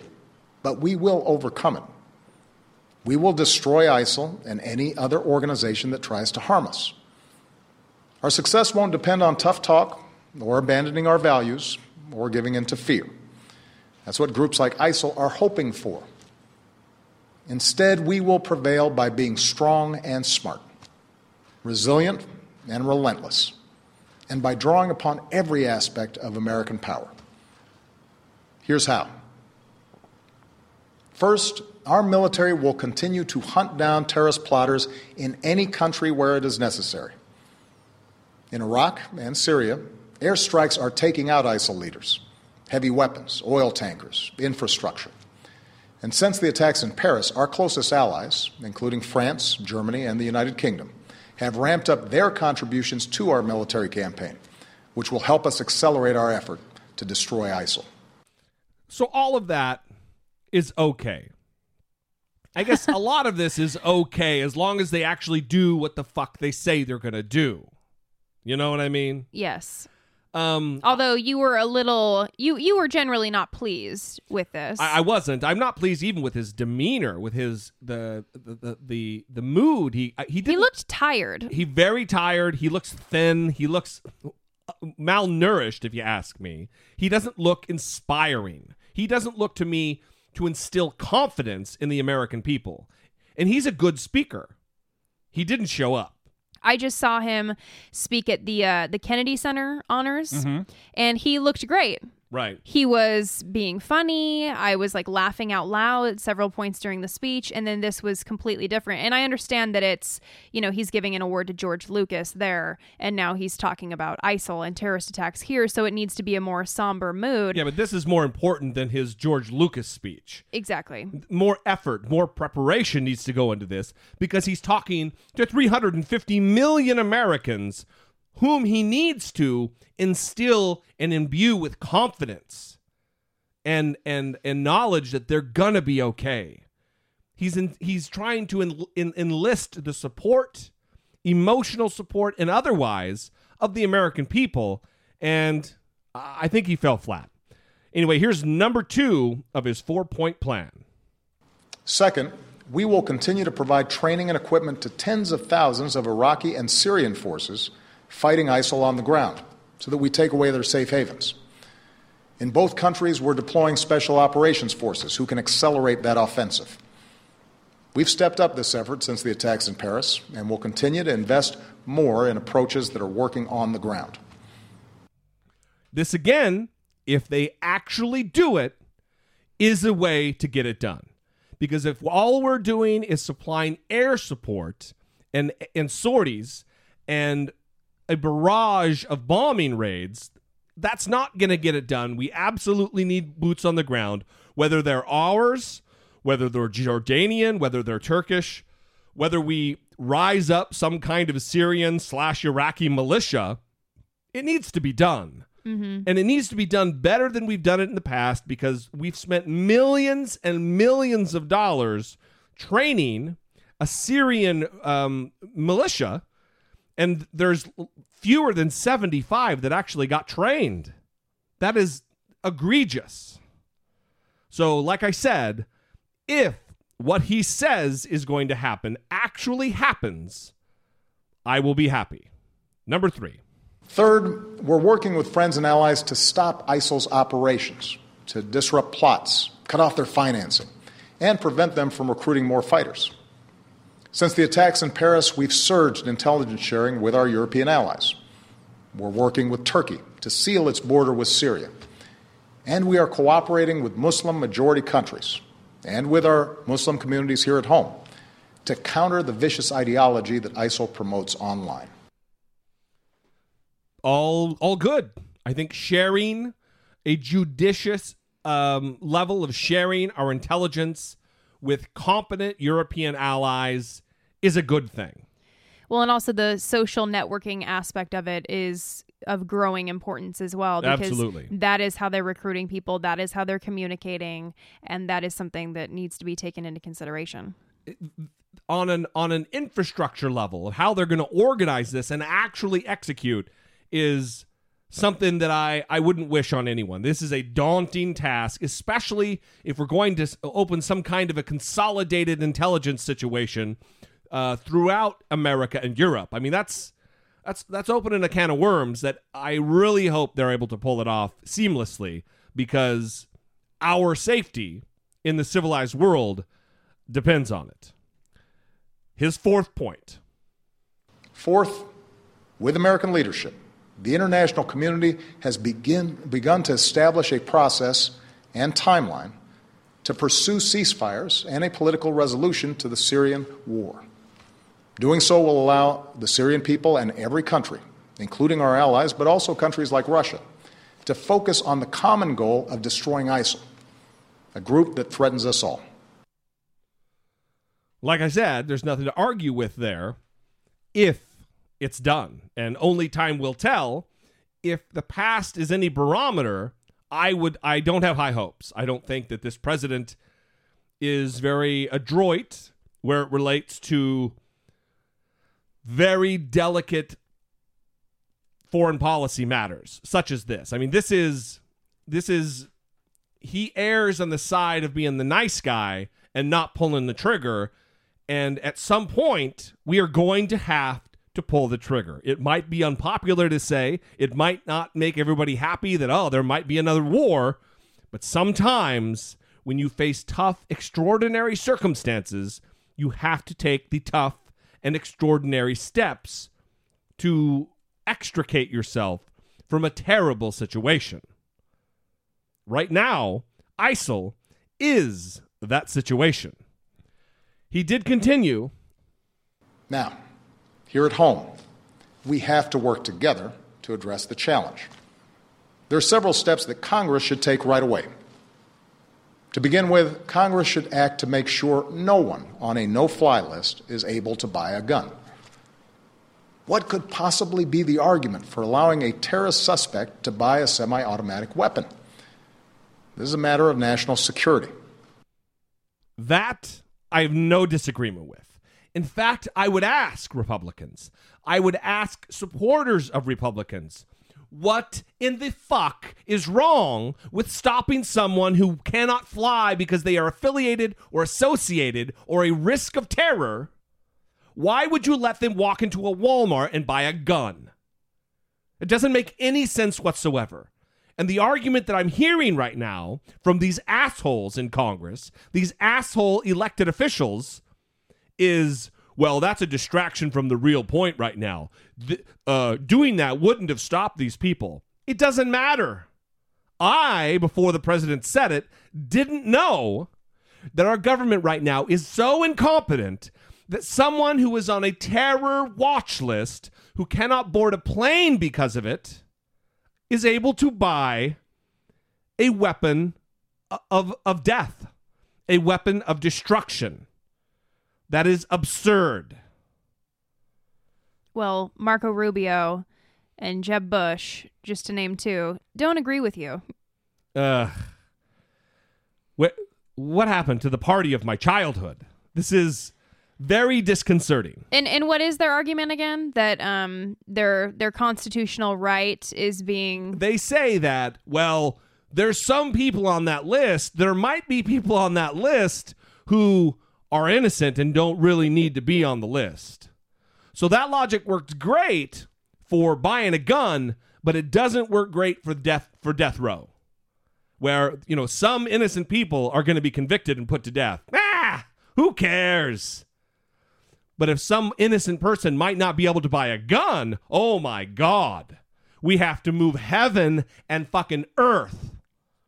but we will overcome it. We will destroy ISIL and any other organization that tries to harm us. Our success won't depend on tough talk or abandoning our values, or giving in to fear. That's what groups like ISIL are hoping for. Instead, we will prevail by being strong and smart, resilient and relentless, and by drawing upon every aspect of American power. Here's how. First, our military will continue to hunt down terrorist plotters in any country where it is necessary. In Iraq and Syria, Airstrikes are taking out ISIL leaders, heavy weapons, oil tankers, infrastructure. And since the attacks in Paris, our closest allies, including France, Germany, and the United Kingdom, have ramped up their contributions to our military campaign, which will help us accelerate our effort to destroy ISIL. So, all of that is okay. I guess a <laughs> lot of this is okay as long as they actually do what the fuck they say they're going to do. You know what I mean? Yes. Um, Although you were a little, you you were generally not pleased with this. I, I wasn't. I'm not pleased even with his demeanor, with his the the the the, the mood. He he did. He looked tired. He very tired. He looks thin. He looks malnourished, if you ask me. He doesn't look inspiring. He doesn't look to me to instill confidence in the American people. And he's a good speaker. He didn't show up. I just saw him speak at the uh, the Kennedy Center honors, Mm-hmm. and he looked great. Right. He was being funny. I was like laughing out loud at several points during the speech. And then this was completely different. And I understand that it's, you know, he's giving an award to George Lucas there. And now he's talking about ISIL and terrorist attacks here. So it needs to be a more somber mood. Yeah, but this is more important than his George Lucas speech. Exactly. More effort, more preparation needs to go into this because he's talking to 350 million Americans whom he needs to instill and imbue with confidence and and and knowledge that they're gonna be okay. He's in, he's trying to en, en, enlist the support emotional support, and otherwise of the American people. And I think he fell flat. Anyway, here's number two of his four point plan. Second, we will continue to provide training and equipment to tens of thousands of Iraqi and Syrian forces fighting ISIL on the ground so that we take away their safe havens. In both countries, we're deploying special operations forces who can accelerate that offensive. We've stepped up this effort since the attacks in Paris and will continue to invest more in approaches that are working on the ground. This again, if they actually do it, is a way to get it done. Because if all we're doing is supplying air support and and sorties and a barrage of bombing raids, that's not going to get it done. We absolutely need boots on the ground, whether they're ours, whether they're Jordanian, whether they're Turkish, whether we rise up some kind of Syrian slash Iraqi militia. It needs to be done. Mm-hmm. And it needs to be done better than we've done it in the past because we've spent millions and millions of dollars training a Syrian um, militia, and there's fewer than 75 that actually got trained. That is egregious. So, like I said, if what he says is going to happen actually happens, I will be happy. Number three. Third, we're working with friends and allies to stop ISIL's operations, to disrupt plots, cut off their financing, and prevent them from recruiting more fighters. Since the attacks in Paris, we've surged intelligence sharing with our European allies. We're working with Turkey to seal its border with Syria. And we are cooperating with Muslim majority countries and with our Muslim communities here at home to counter the vicious ideology that ISIL promotes online all all good. I think sharing a judicious um, level of sharing our intelligence with competent European allies is a good thing. Well, and also the social networking aspect of it is of growing importance as well because Absolutely. that is how they're recruiting people, that is how they're communicating, and that is something that needs to be taken into consideration. On an on an infrastructure level of how they're going to organize this and actually execute is something that I, I wouldn't wish on anyone. This is a daunting task, especially if we're going to open some kind of a consolidated intelligence situation uh, throughout America and Europe. I mean, that's that's that's opening a can of worms that I really hope they're able to pull it off seamlessly because our safety in the civilized world depends on it. His fourth point. Fourth, with American leadership, the international community has begin, begun to establish a process and timeline to pursue ceasefires and a political resolution to the Syrian war. Doing so will allow the Syrian people and every country, including our allies, but also countries like Russia, to focus on the common goal of destroying ISIL, a group that threatens us all. Like I said, there's nothing to argue with there if it's done. And only time will tell. If the past is any barometer, I would I don't have high hopes. I don't think that this president is very adroit where it relates to very delicate foreign policy matters such as this. I mean, this is this is he errs on the side of being the nice guy and not pulling the trigger. And at some point, we are going to have to pull the trigger. It might be unpopular to say, it might not make everybody happy that, oh, there might be another war, but sometimes when you face tough, extraordinary circumstances, you have to take the tough and extraordinary steps to extricate yourself from a terrible situation. Right now, ISIL is that situation. He did continue. Now, here at home, we have to work together to address the challenge. There are several steps that Congress should take right away. To begin with, Congress should act to make sure no one on a no fly list is able to buy a gun. What could possibly be the argument for allowing a terrorist suspect to buy a semi automatic weapon? This is a matter of national security. That I have no disagreement with. In fact, I would ask Republicans, I would ask supporters of Republicans, what in the fuck is wrong with stopping someone who cannot fly because they are affiliated or associated or a risk of terror? Why would you let them walk into a Walmart and buy a gun? It doesn't make any sense whatsoever. And the argument that I'm hearing right now from these assholes in Congress, these asshole elected officials, is well, that's a distraction from the real point right now. Th- uh, doing that wouldn't have stopped these people. It doesn't matter. I, before the president said it, didn't know that our government right now is so incompetent that someone who is on a terror watch list, who cannot board a plane because of it, is able to buy a weapon of, of death, a weapon of destruction. That is absurd. Well, Marco Rubio and Jeb Bush, just to name two, don't agree with you. Uh, what, what happened to the party of my childhood? This is very disconcerting. And and what is their argument again? That um their their constitutional right is being They say that, well, there's some people on that list, there might be people on that list who are innocent and don't really need to be on the list. So that logic works great for buying a gun, but it doesn't work great for death for death row. Where, you know, some innocent people are going to be convicted and put to death. Ah, who cares? But if some innocent person might not be able to buy a gun, oh my God, we have to move heaven and fucking earth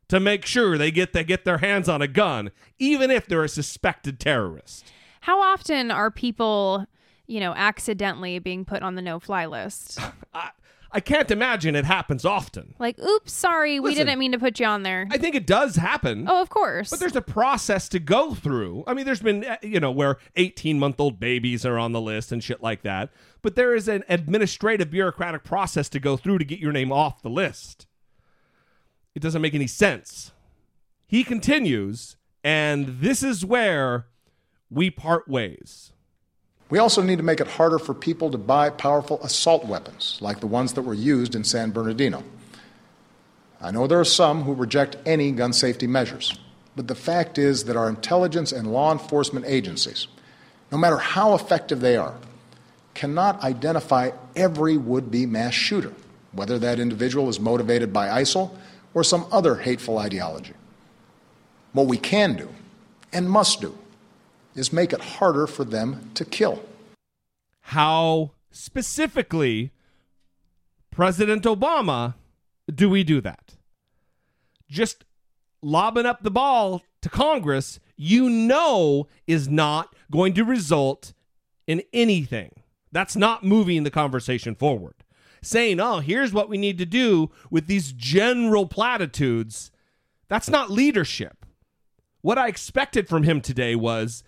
to make sure they get they get their hands on a gun, even if they're a suspected terrorist. How often are people, you know, accidentally being put on the no-fly list? <laughs> I, I can't imagine it happens often. Like, oops, sorry, we Listen, didn't mean to put you on there. I think it does happen. Oh, of course. But there's a process to go through. I mean, there's been, uh, you know, where 18 month old babies are on the list and shit like that. But there is an administrative bureaucratic process to go through to get your name off the list. It doesn't make any sense. He continues, and this is where we part ways. We also need to make it harder for people to buy powerful assault weapons, like the ones that were used in San Bernardino. I know there are some who reject any gun safety measures, but the fact is that our intelligence and law enforcement agencies, no matter how effective they are, cannot identify every would be mass shooter, whether that individual is motivated by ISIL or some other hateful ideology. What we can do and must do is make it harder for them to kill. How specifically, President Obama, do we do that? Just lobbing up the ball to Congress, you know, is not going to result in anything. That's not moving the conversation forward. Saying, oh, here's what we need to do with these general platitudes, that's not leadership. What I expected from him today was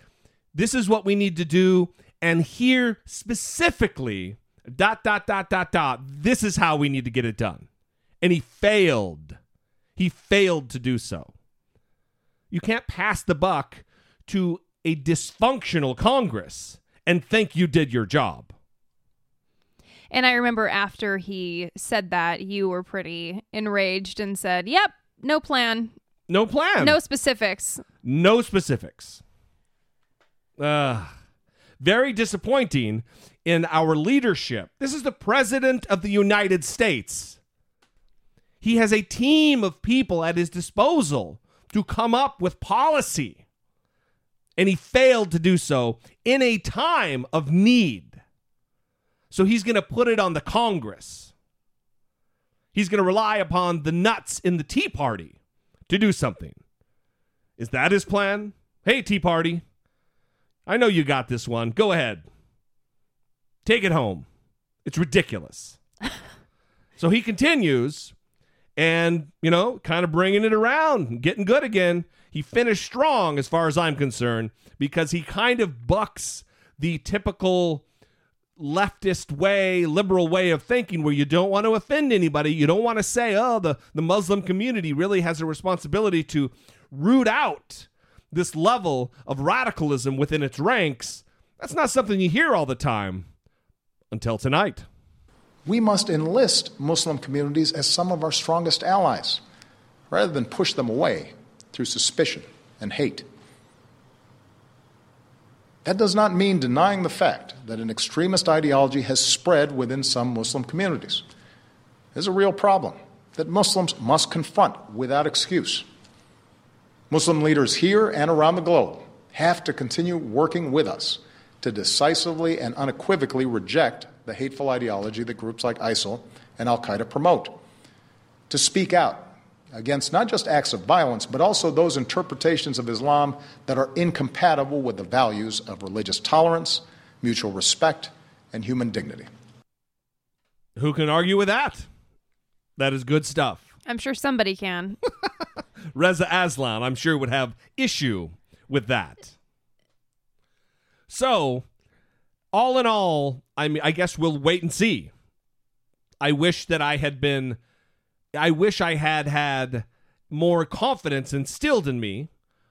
this is what we need to do. And here specifically, dot, dot, dot, dot, dot, this is how we need to get it done. And he failed. He failed to do so. You can't pass the buck to a dysfunctional Congress and think you did your job. And I remember after he said that, you were pretty enraged and said, Yep, no plan. No plan. No specifics. No specifics. Uh, very disappointing in our leadership. This is the President of the United States. He has a team of people at his disposal to come up with policy. And he failed to do so in a time of need. So he's going to put it on the Congress. He's going to rely upon the nuts in the Tea Party to do something. Is that his plan? Hey, Tea Party, I know you got this one. Go ahead. Take it home. It's ridiculous. <laughs> so he continues and, you know, kind of bringing it around, getting good again. He finished strong as far as I'm concerned because he kind of bucks the typical leftist way, liberal way of thinking where you don't want to offend anybody. You don't want to say, oh, the, the Muslim community really has a responsibility to root out this level of radicalism within its ranks That's not something you hear all the time until tonight. We must enlist Muslim communities as some of our strongest allies rather than push them away through suspicion and hate. That does not mean denying the fact that an extremist ideology has spread within some Muslim communities. It is a real problem that Muslims must confront without excuse. Muslim leaders here and around the globe have to continue working with us to decisively and unequivocally reject the hateful ideology that groups like ISIL and Al Qaeda promote, to speak out against not just acts of violence, but also those interpretations of Islam that are incompatible with the values of religious tolerance, mutual respect, and human dignity. Who can argue with that? That is good stuff. I'm sure somebody can. <laughs> Reza Aslan, I'm sure, would have issue with that. So, all in all, I mean, I guess we'll wait and see. I wish that I had been, I wish I had had more confidence instilled in me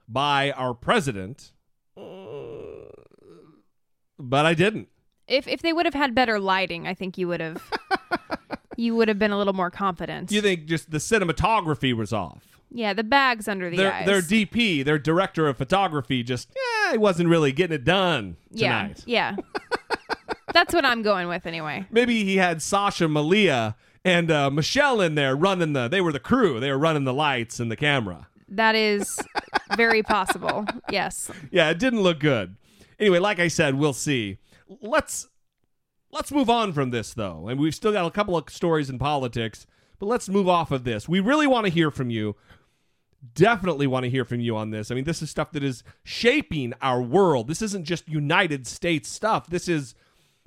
by our president, uh, but I didn't. if if they would have had better lighting, I think you would have <laughs> you would have been a little more confident. You think just the cinematography was off? yeah, the bags under the their, eyes. their DP, their director of photography, just yeah, he wasn't really getting it done yeah, tonight. yeah. <laughs> That's what I'm going with anyway. Maybe he had Sasha Malia and uh, Michelle in there running the. They were the crew. They were running the lights and the camera. That is very possible. Yes. Yeah, it didn't look good. Anyway, like I said, we'll see. Let's let's move on from this though, and we've still got a couple of stories in politics. But let's move off of this. We really want to hear from you. Definitely want to hear from you on this. I mean, this is stuff that is shaping our world. This isn't just United States stuff. This is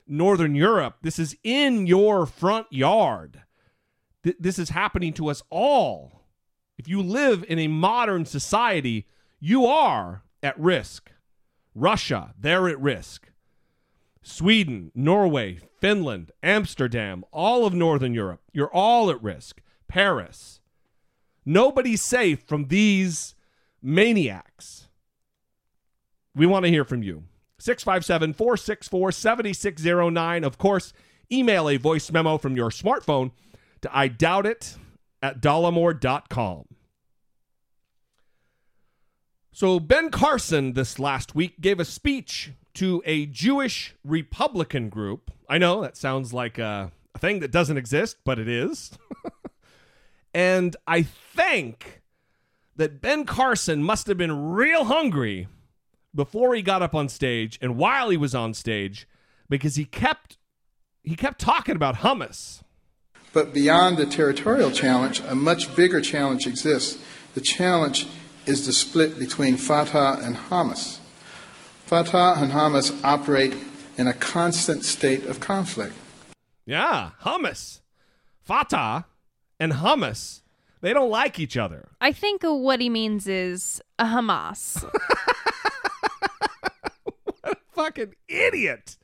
Northern Europe. This is in your front yard. Th- this is happening to us all. If you live in a modern society, you are at risk. Russia, they're at risk. Sweden, Norway, Finland, Amsterdam, all of Northern Europe, you're all at risk. Paris. Nobody's safe from these maniacs. We want to hear from you. 657 464 7609. Of course, email a voice memo from your smartphone to I doubt it at dollemore.com. So, Ben Carson this last week gave a speech to a Jewish Republican group. I know that sounds like a, a thing that doesn't exist, but it is. <laughs> and I think that Ben Carson must have been real hungry before he got up on stage and while he was on stage because he kept he kept talking about hummus. But beyond the territorial challenge, a much bigger challenge exists. The challenge is the split between Fatah and Hamas. Fatah and Hamas operate in a constant state of conflict. Yeah, hummus. Fatah and hummus, they don't like each other. I think what he means is a Hamas. <laughs> What a fucking idiot.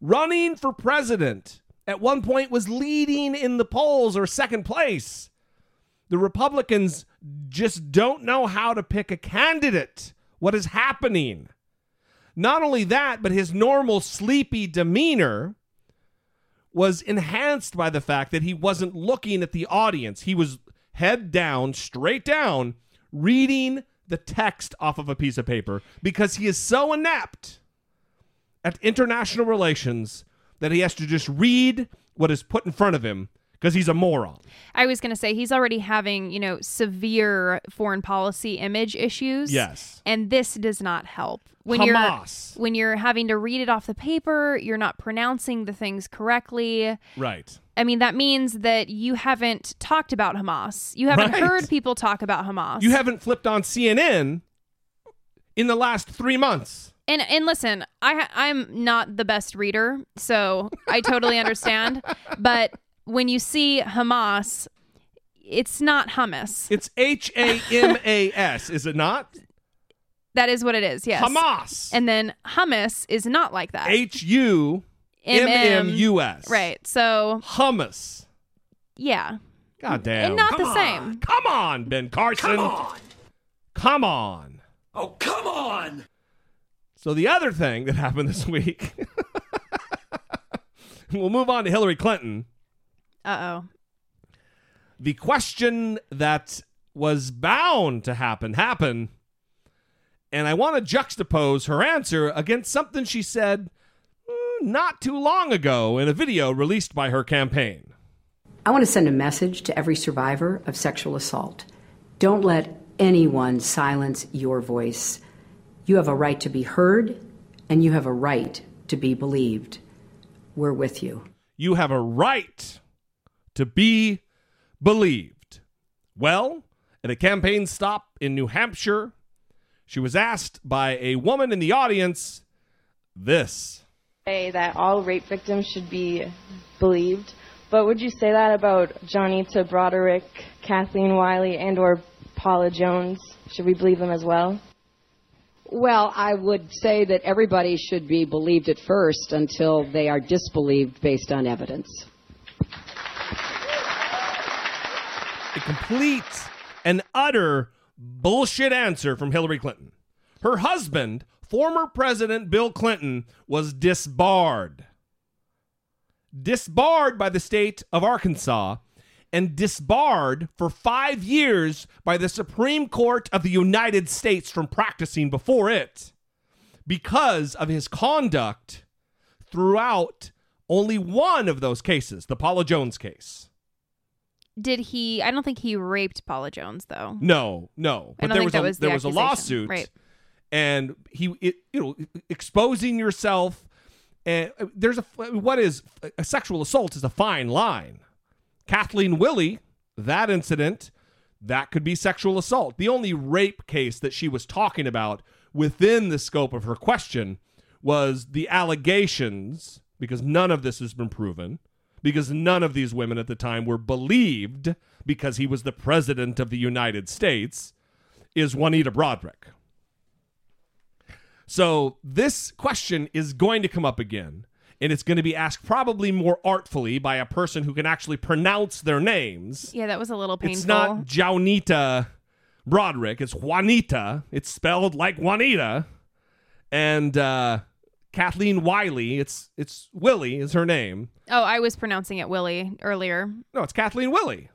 Running for president at one point was leading in the polls or second place. The Republicans just don't know how to pick a candidate. What is happening? Not only that, but his normal sleepy demeanor was enhanced by the fact that he wasn't looking at the audience. He was head down, straight down, reading the text off of a piece of paper because he is so inept at international relations that he has to just read what is put in front of him because he's a moron. I was going to say he's already having, you know, severe foreign policy image issues. Yes. And this does not help. When Hamas. you're when you're having to read it off the paper, you're not pronouncing the things correctly. Right. I mean, that means that you haven't talked about Hamas. You haven't Right. heard people talk about Hamas. You haven't flipped on CNN in the last three months. And and listen, I I'm not the best reader, so I totally understand. <laughs> But when you see Hamas, it's not hummus. It's H A M A S, is it not? That is what it is. Yes. Hamas. And then hummus is not like that. H U M M U S. Right. So Hummus. yeah. God damn. And not Come the on. same. Come on, Ben Carson. Come on. Come on. Oh, come on. So the other thing that happened this <laughs> week, we'll move on to Hillary Clinton. Uh oh. The question that was bound to happen happened, and I want to juxtapose her answer against something she said mm, not too long ago in a video released by her campaign. I want to send a message to every survivor of sexual assault. Don't let anyone silence your voice. You have a right to be heard, and you have a right to be believed. We're with you. You have a right to be believed. Well, at a campaign stop in New Hampshire, she was asked by a woman in the audience this. Say that all rape victims should be believed, but would you say that about Johnny to Broaddrick, Kathleen Wiley, and or Paula Jones? Should we believe them as well? Well, I would say that everybody should be believed at first until they are disbelieved based on evidence. A complete and utter bullshit answer from Hillary Clinton. Her husband, former President Bill Clinton, was disbarred. Disbarred by the state of Arkansas and disbarred for five years by the Supreme Court of the United States from practicing before it because of his conduct throughout only one of those cases, the Paula Jones case. Did he? I don't think he raped Paula Jones, though. No, no. I But there was that a was the there was a lawsuit, Right. and he, it, you know, exposing yourself. And uh, there's a what is a sexual assault is a fine line. Kathleen Willey, that incident, that could be sexual assault. The only rape case that she was talking about within the scope of her question was the allegations, because none of this has been proven, because none of these women at the time were believed because he was the president of the United States, is Juanita Broaddrick. So this question is going to come up again, and it's going to be asked probably more artfully by a person who can actually pronounce their names. Yeah, that was a little painful. It's not Jaunita Broaddrick. It's Juanita. It's spelled like Juanita. And uh, Kathleen Wiley. It's it's Willey is her name. Oh, I was pronouncing it Willie earlier. No, it's Kathleen Willey.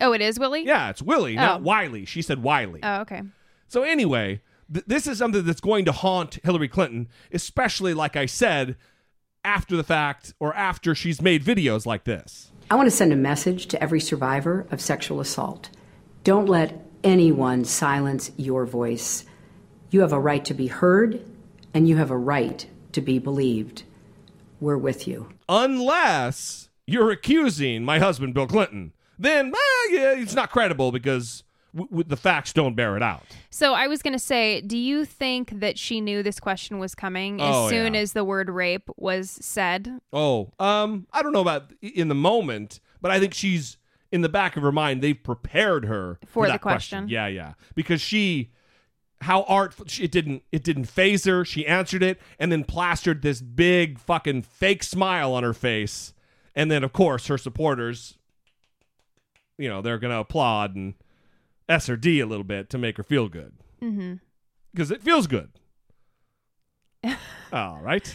Oh, it is Willey. Yeah, it's Willey, Oh. not Wiley. She said Wiley. Oh, okay. So anyway, th- this is something that's going to haunt Hillary Clinton, especially like I said, after the fact or after she's made videos like this. I want to send a message to every survivor of sexual assault. Don't let anyone silence your voice. You have a right to be heard, and you have a right to be believed. We're with you. Unless you're accusing my husband Bill Clinton, then yeah, it's not credible because w- w- the facts don't bear it out. So I was going to say, do you think that she knew this question was coming as Oh, soon yeah. as the word rape was said? Oh, um, I don't know about in the moment, but I think she's in the back of her mind. They've prepared her For the that question. Yeah, yeah, because she, how artful it didn't it didn't faze her. She answered it and then plastered this big fucking fake smile on her face, and then of course her supporters, you know, they're gonna applaud and S or D a little bit to make her feel good Mm-hmm. because it feels good. <laughs> All right.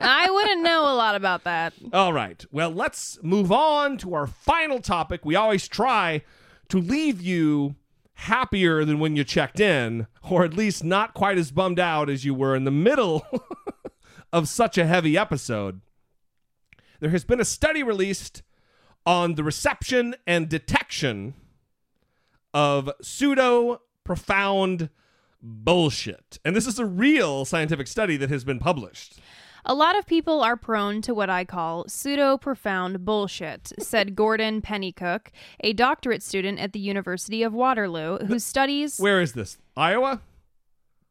I wouldn't know a lot about that. All right. Well, let's move on to our final topic. We always try to leave you happier than when you checked in, or at least not quite as bummed out as you were in the middle <laughs> of such a heavy episode. There has been a study released on the reception and detection of pseudo profound bullshit. And this is a real scientific study that has been published. A lot of people are prone to what I call pseudo profound bullshit, said Gordon Pennycook, a doctorate student at the University of Waterloo who studies Where is this? Iowa?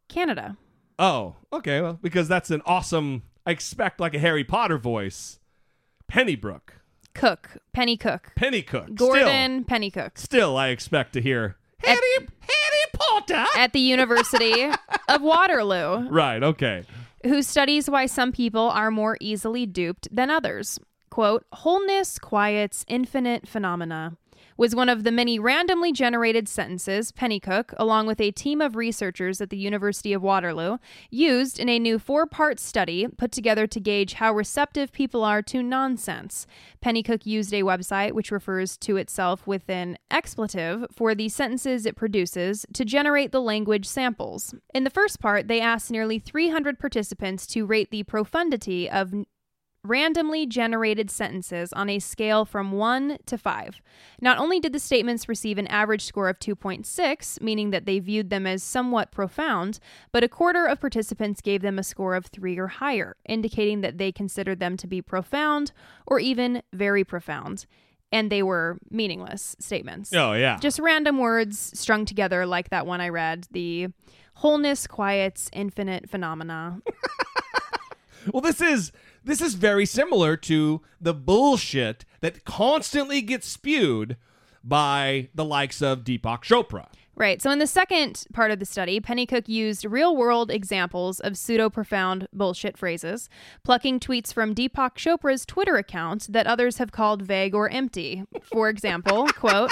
Canada. Oh, okay. Well, because that's an awesome, I expect like a Harry Potter voice. Pennybrook. Cook, Penny Cook. Penny Cook. Gordon Pennycook. Still, still, I expect to hear Harry, Harry Potter at the University of Waterloo, <laughs> Right, okay. who studies why some people are more easily duped than others. Quote, wholeness quiets infinite phenomena. Was one of the many randomly generated sentences Pennycook, along with a team of researchers at the University of Waterloo, used in a new four part study put together to gauge how receptive people are to nonsense. Pennycook used a website which refers to itself with an expletive for the sentences it produces to generate the language samples. In the first part, they asked nearly 300 participants to rate the profundity of randomly generated sentences on a scale from 1 to 5. Not only did the statements receive an average score of 2.6, meaning that they viewed them as somewhat profound, but a quarter of participants gave them a score of 3 or higher, indicating that they considered them to be profound or even very profound. And they were meaningless statements. Oh, yeah. Just random words strung together, like that one I read the wholeness quiets infinite phenomena. <laughs> Well, this is this is very similar to the bullshit that constantly gets spewed by the likes of Deepak Chopra. Right. So, in the second part of the study, Pennycook used real world examples of pseudo profound bullshit phrases, plucking tweets from Deepak Chopra's Twitter account that others have called vague or empty. For example, <laughs> quote,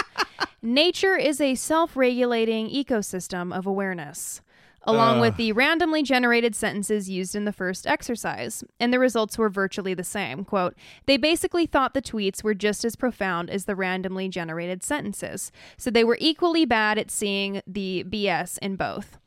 Nature is a self regulating ecosystem of awareness. Along Uh. with the randomly generated sentences used in the first exercise, and the results were virtually the same. Quote, they basically thought the tweets were just as profound as the randomly generated sentences, so they were equally bad at seeing the BS in both.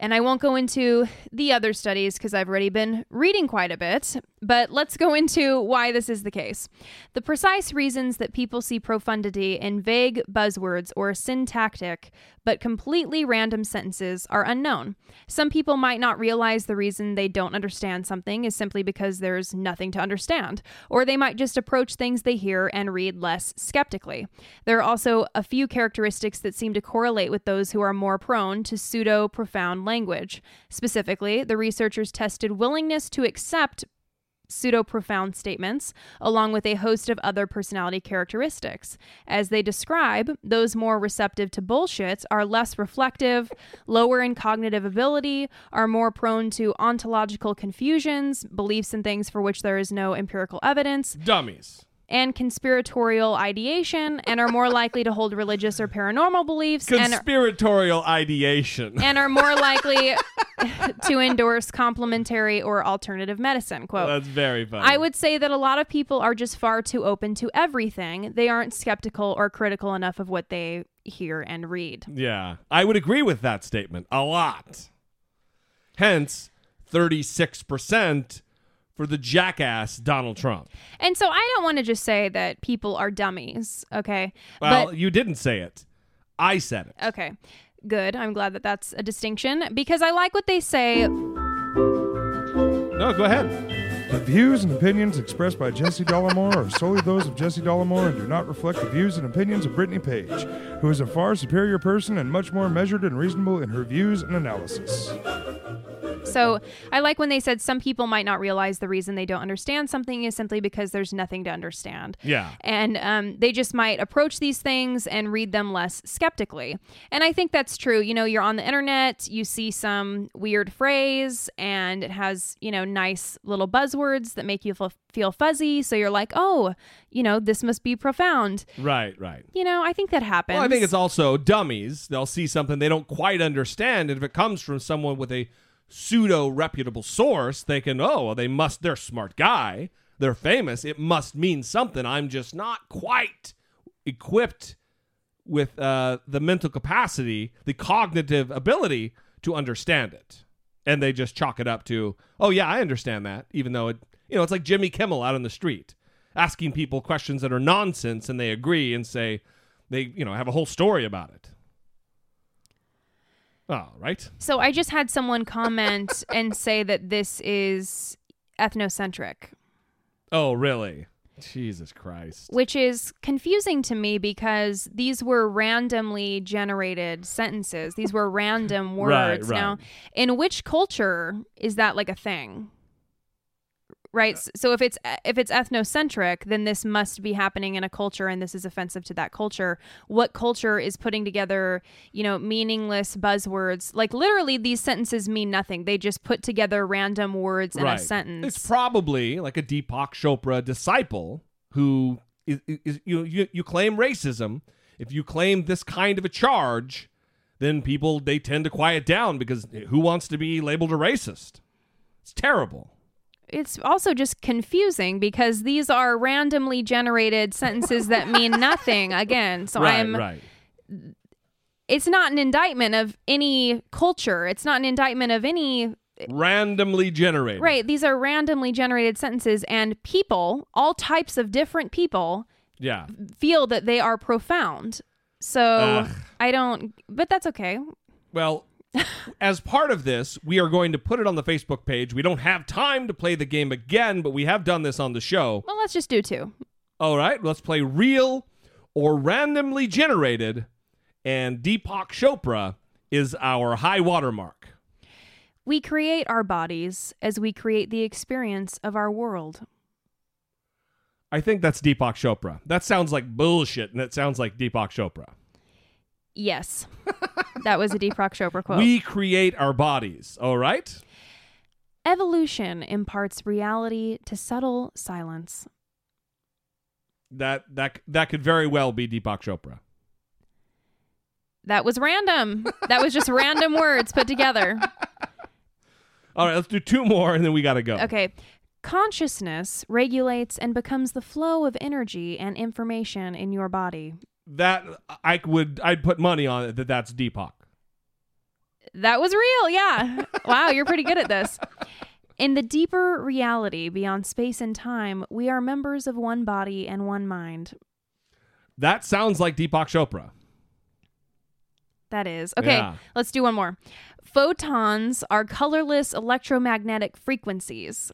And I won't go into the other studies because I've already been reading quite a bit, but let's go into why this is the case. The precise reasons that people see profundity in vague buzzwords or syntactic but completely random sentences are unknown. Some people might not realize the reason they don't understand something is simply because there's nothing to understand, or they might just approach things they hear and read less skeptically. There are also a few characteristics that seem to correlate with those who are more prone to pseudo profound language. Specifically, the researchers tested willingness to accept pseudo profound statements, along with a host of other personality characteristics. As they describe, those more receptive to bullshit are less reflective, <laughs> lower in cognitive ability, are more prone to ontological confusions, beliefs in things for which there is no empirical evidence, Dummies. And conspiratorial ideation, and are more likely to hold religious or paranormal beliefs and are- Conspiratorial ideation. and are more <laughs> likely to endorse complementary or alternative medicine. Quote. That's very funny. I would say that a lot of people are just far too open to everything. They aren't skeptical or critical enough of what they hear and read. Yeah, I would agree with that statement a lot. Hence, 36% for the jackass Donald Trump. And so I don't want to just say that people are dummies, okay? Well, but you didn't say it. I said it. okay. Good. I'm glad that that's a distinction because I like what they say. No, go ahead. The views and opinions expressed by Jesse Dollemore are solely those of Jesse Dollemore and do not reflect the views and opinions of Brittany Page, who is a far superior person and much more measured and reasonable in her views and analysis. So I like when they said some people might not realize the reason they don't understand something is simply because there's nothing to understand. Yeah. And um, they just might approach these things and read them less skeptically. And I think that's true. You know, you're on the internet, you see some weird phrase, and it has, you know, nice little buzzwords that make you feel, feel fuzzy. So you're like, oh, you know, this must be profound. Right, right. You know, I think that happens. Well, I think it's also dummies. They'll see something they don't quite understand, and if it comes from someone with a pseudo reputable source, they can, oh, well, they must, they're a smart guy, they're famous, it must mean something. I'm just not quite equipped with uh, the mental capacity, the cognitive ability to understand it. And they just chalk it up to, oh, yeah, I understand that, even though it, you know, it's like Jimmy Kimmel out on the street asking people questions that are nonsense and they agree and say, they, you know, have a whole story about it. Oh, right. So I just had someone comment <laughs> and say that this is ethnocentric. Oh, really? Jesus Christ. which is confusing to me because these were randomly generated sentences. These were random <laughs> Right, words. right. Now, in which culture is that like a thing? Right? S- So if it's if it's ethnocentric, then this must be happening in a culture and this is offensive to that culture. What culture is putting together, you know, meaningless buzzwords? Like literally these sentences mean nothing. They just put together random words in a sentence. It's probably like a Deepak Chopra disciple who is, is you, you you claim racism if you claim this kind of a charge, then people they tend to quiet down because who wants to be labeled a racist? It's terrible. It's also just confusing because these are randomly generated sentences that mean <laughs> nothing again. So right, I'm right. it's not an indictment of any culture. It's not an indictment of any Randomly generated. Right, these are randomly generated sentences and people, all types of different people Yeah. feel that they are profound. So Ugh. I don't but that's okay. Well, as part of this, we are going to put it on the Facebook page. We don't have time to play the game again, but we have done this on the show. Well, let's just do two. All right, let's play real or randomly generated, and Deepak Chopra is our high watermark. We create our bodies as we create the experience of our world. I think that's Deepak Chopra. That sounds like bullshit, and it sounds like Deepak Chopra. Yes. that was a Deepak Chopra quote. We create our bodies, all right? Evolution imparts reality to subtle silence. That that that could very well be Deepak Chopra. That was random. That was just random words put together. All right, let's do two more, and then we got to go. Okay. Consciousness regulates and becomes the flow of energy and information in your body. That I would I'd put money on it that that's Deepak. That was real, yeah. wow, you're pretty good at this. In the deeper reality beyond space and time, we are members of one body and one mind. That sounds like Deepak Chopra. That is. Okay, Yeah. let's do one more. Photons are colorless electromagnetic frequencies.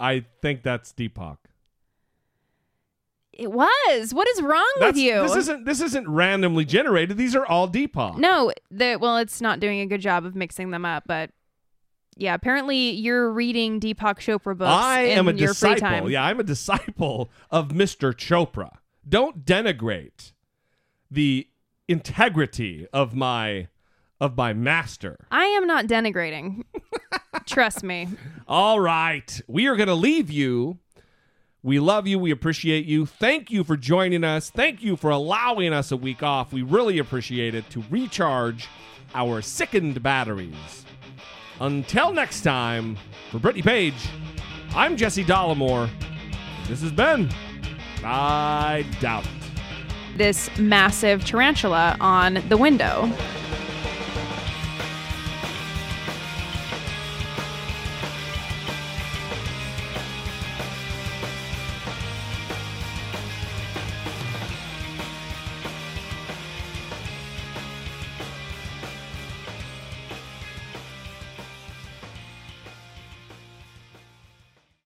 I think that's Deepak. It was. What is wrong That's, with you? This isn't this isn't randomly generated. These are all Deepak. No, the well, it's not doing a good job of mixing them up, but yeah, apparently you're reading Deepak Chopra books I am a disciple. Yeah, I'm a disciple of Mr. Chopra. Don't denigrate the integrity of my of my master. I am not denigrating. <laughs> Trust me. All right. We are going to leave you. We love you. We appreciate you. Thank you for joining us. Thank you for allowing us a week off. We really appreciate it to recharge our sickened batteries. Until next time, for Brittany Page, I'm Jesse Dollemore. This has been I Doubt. This massive tarantula on the window.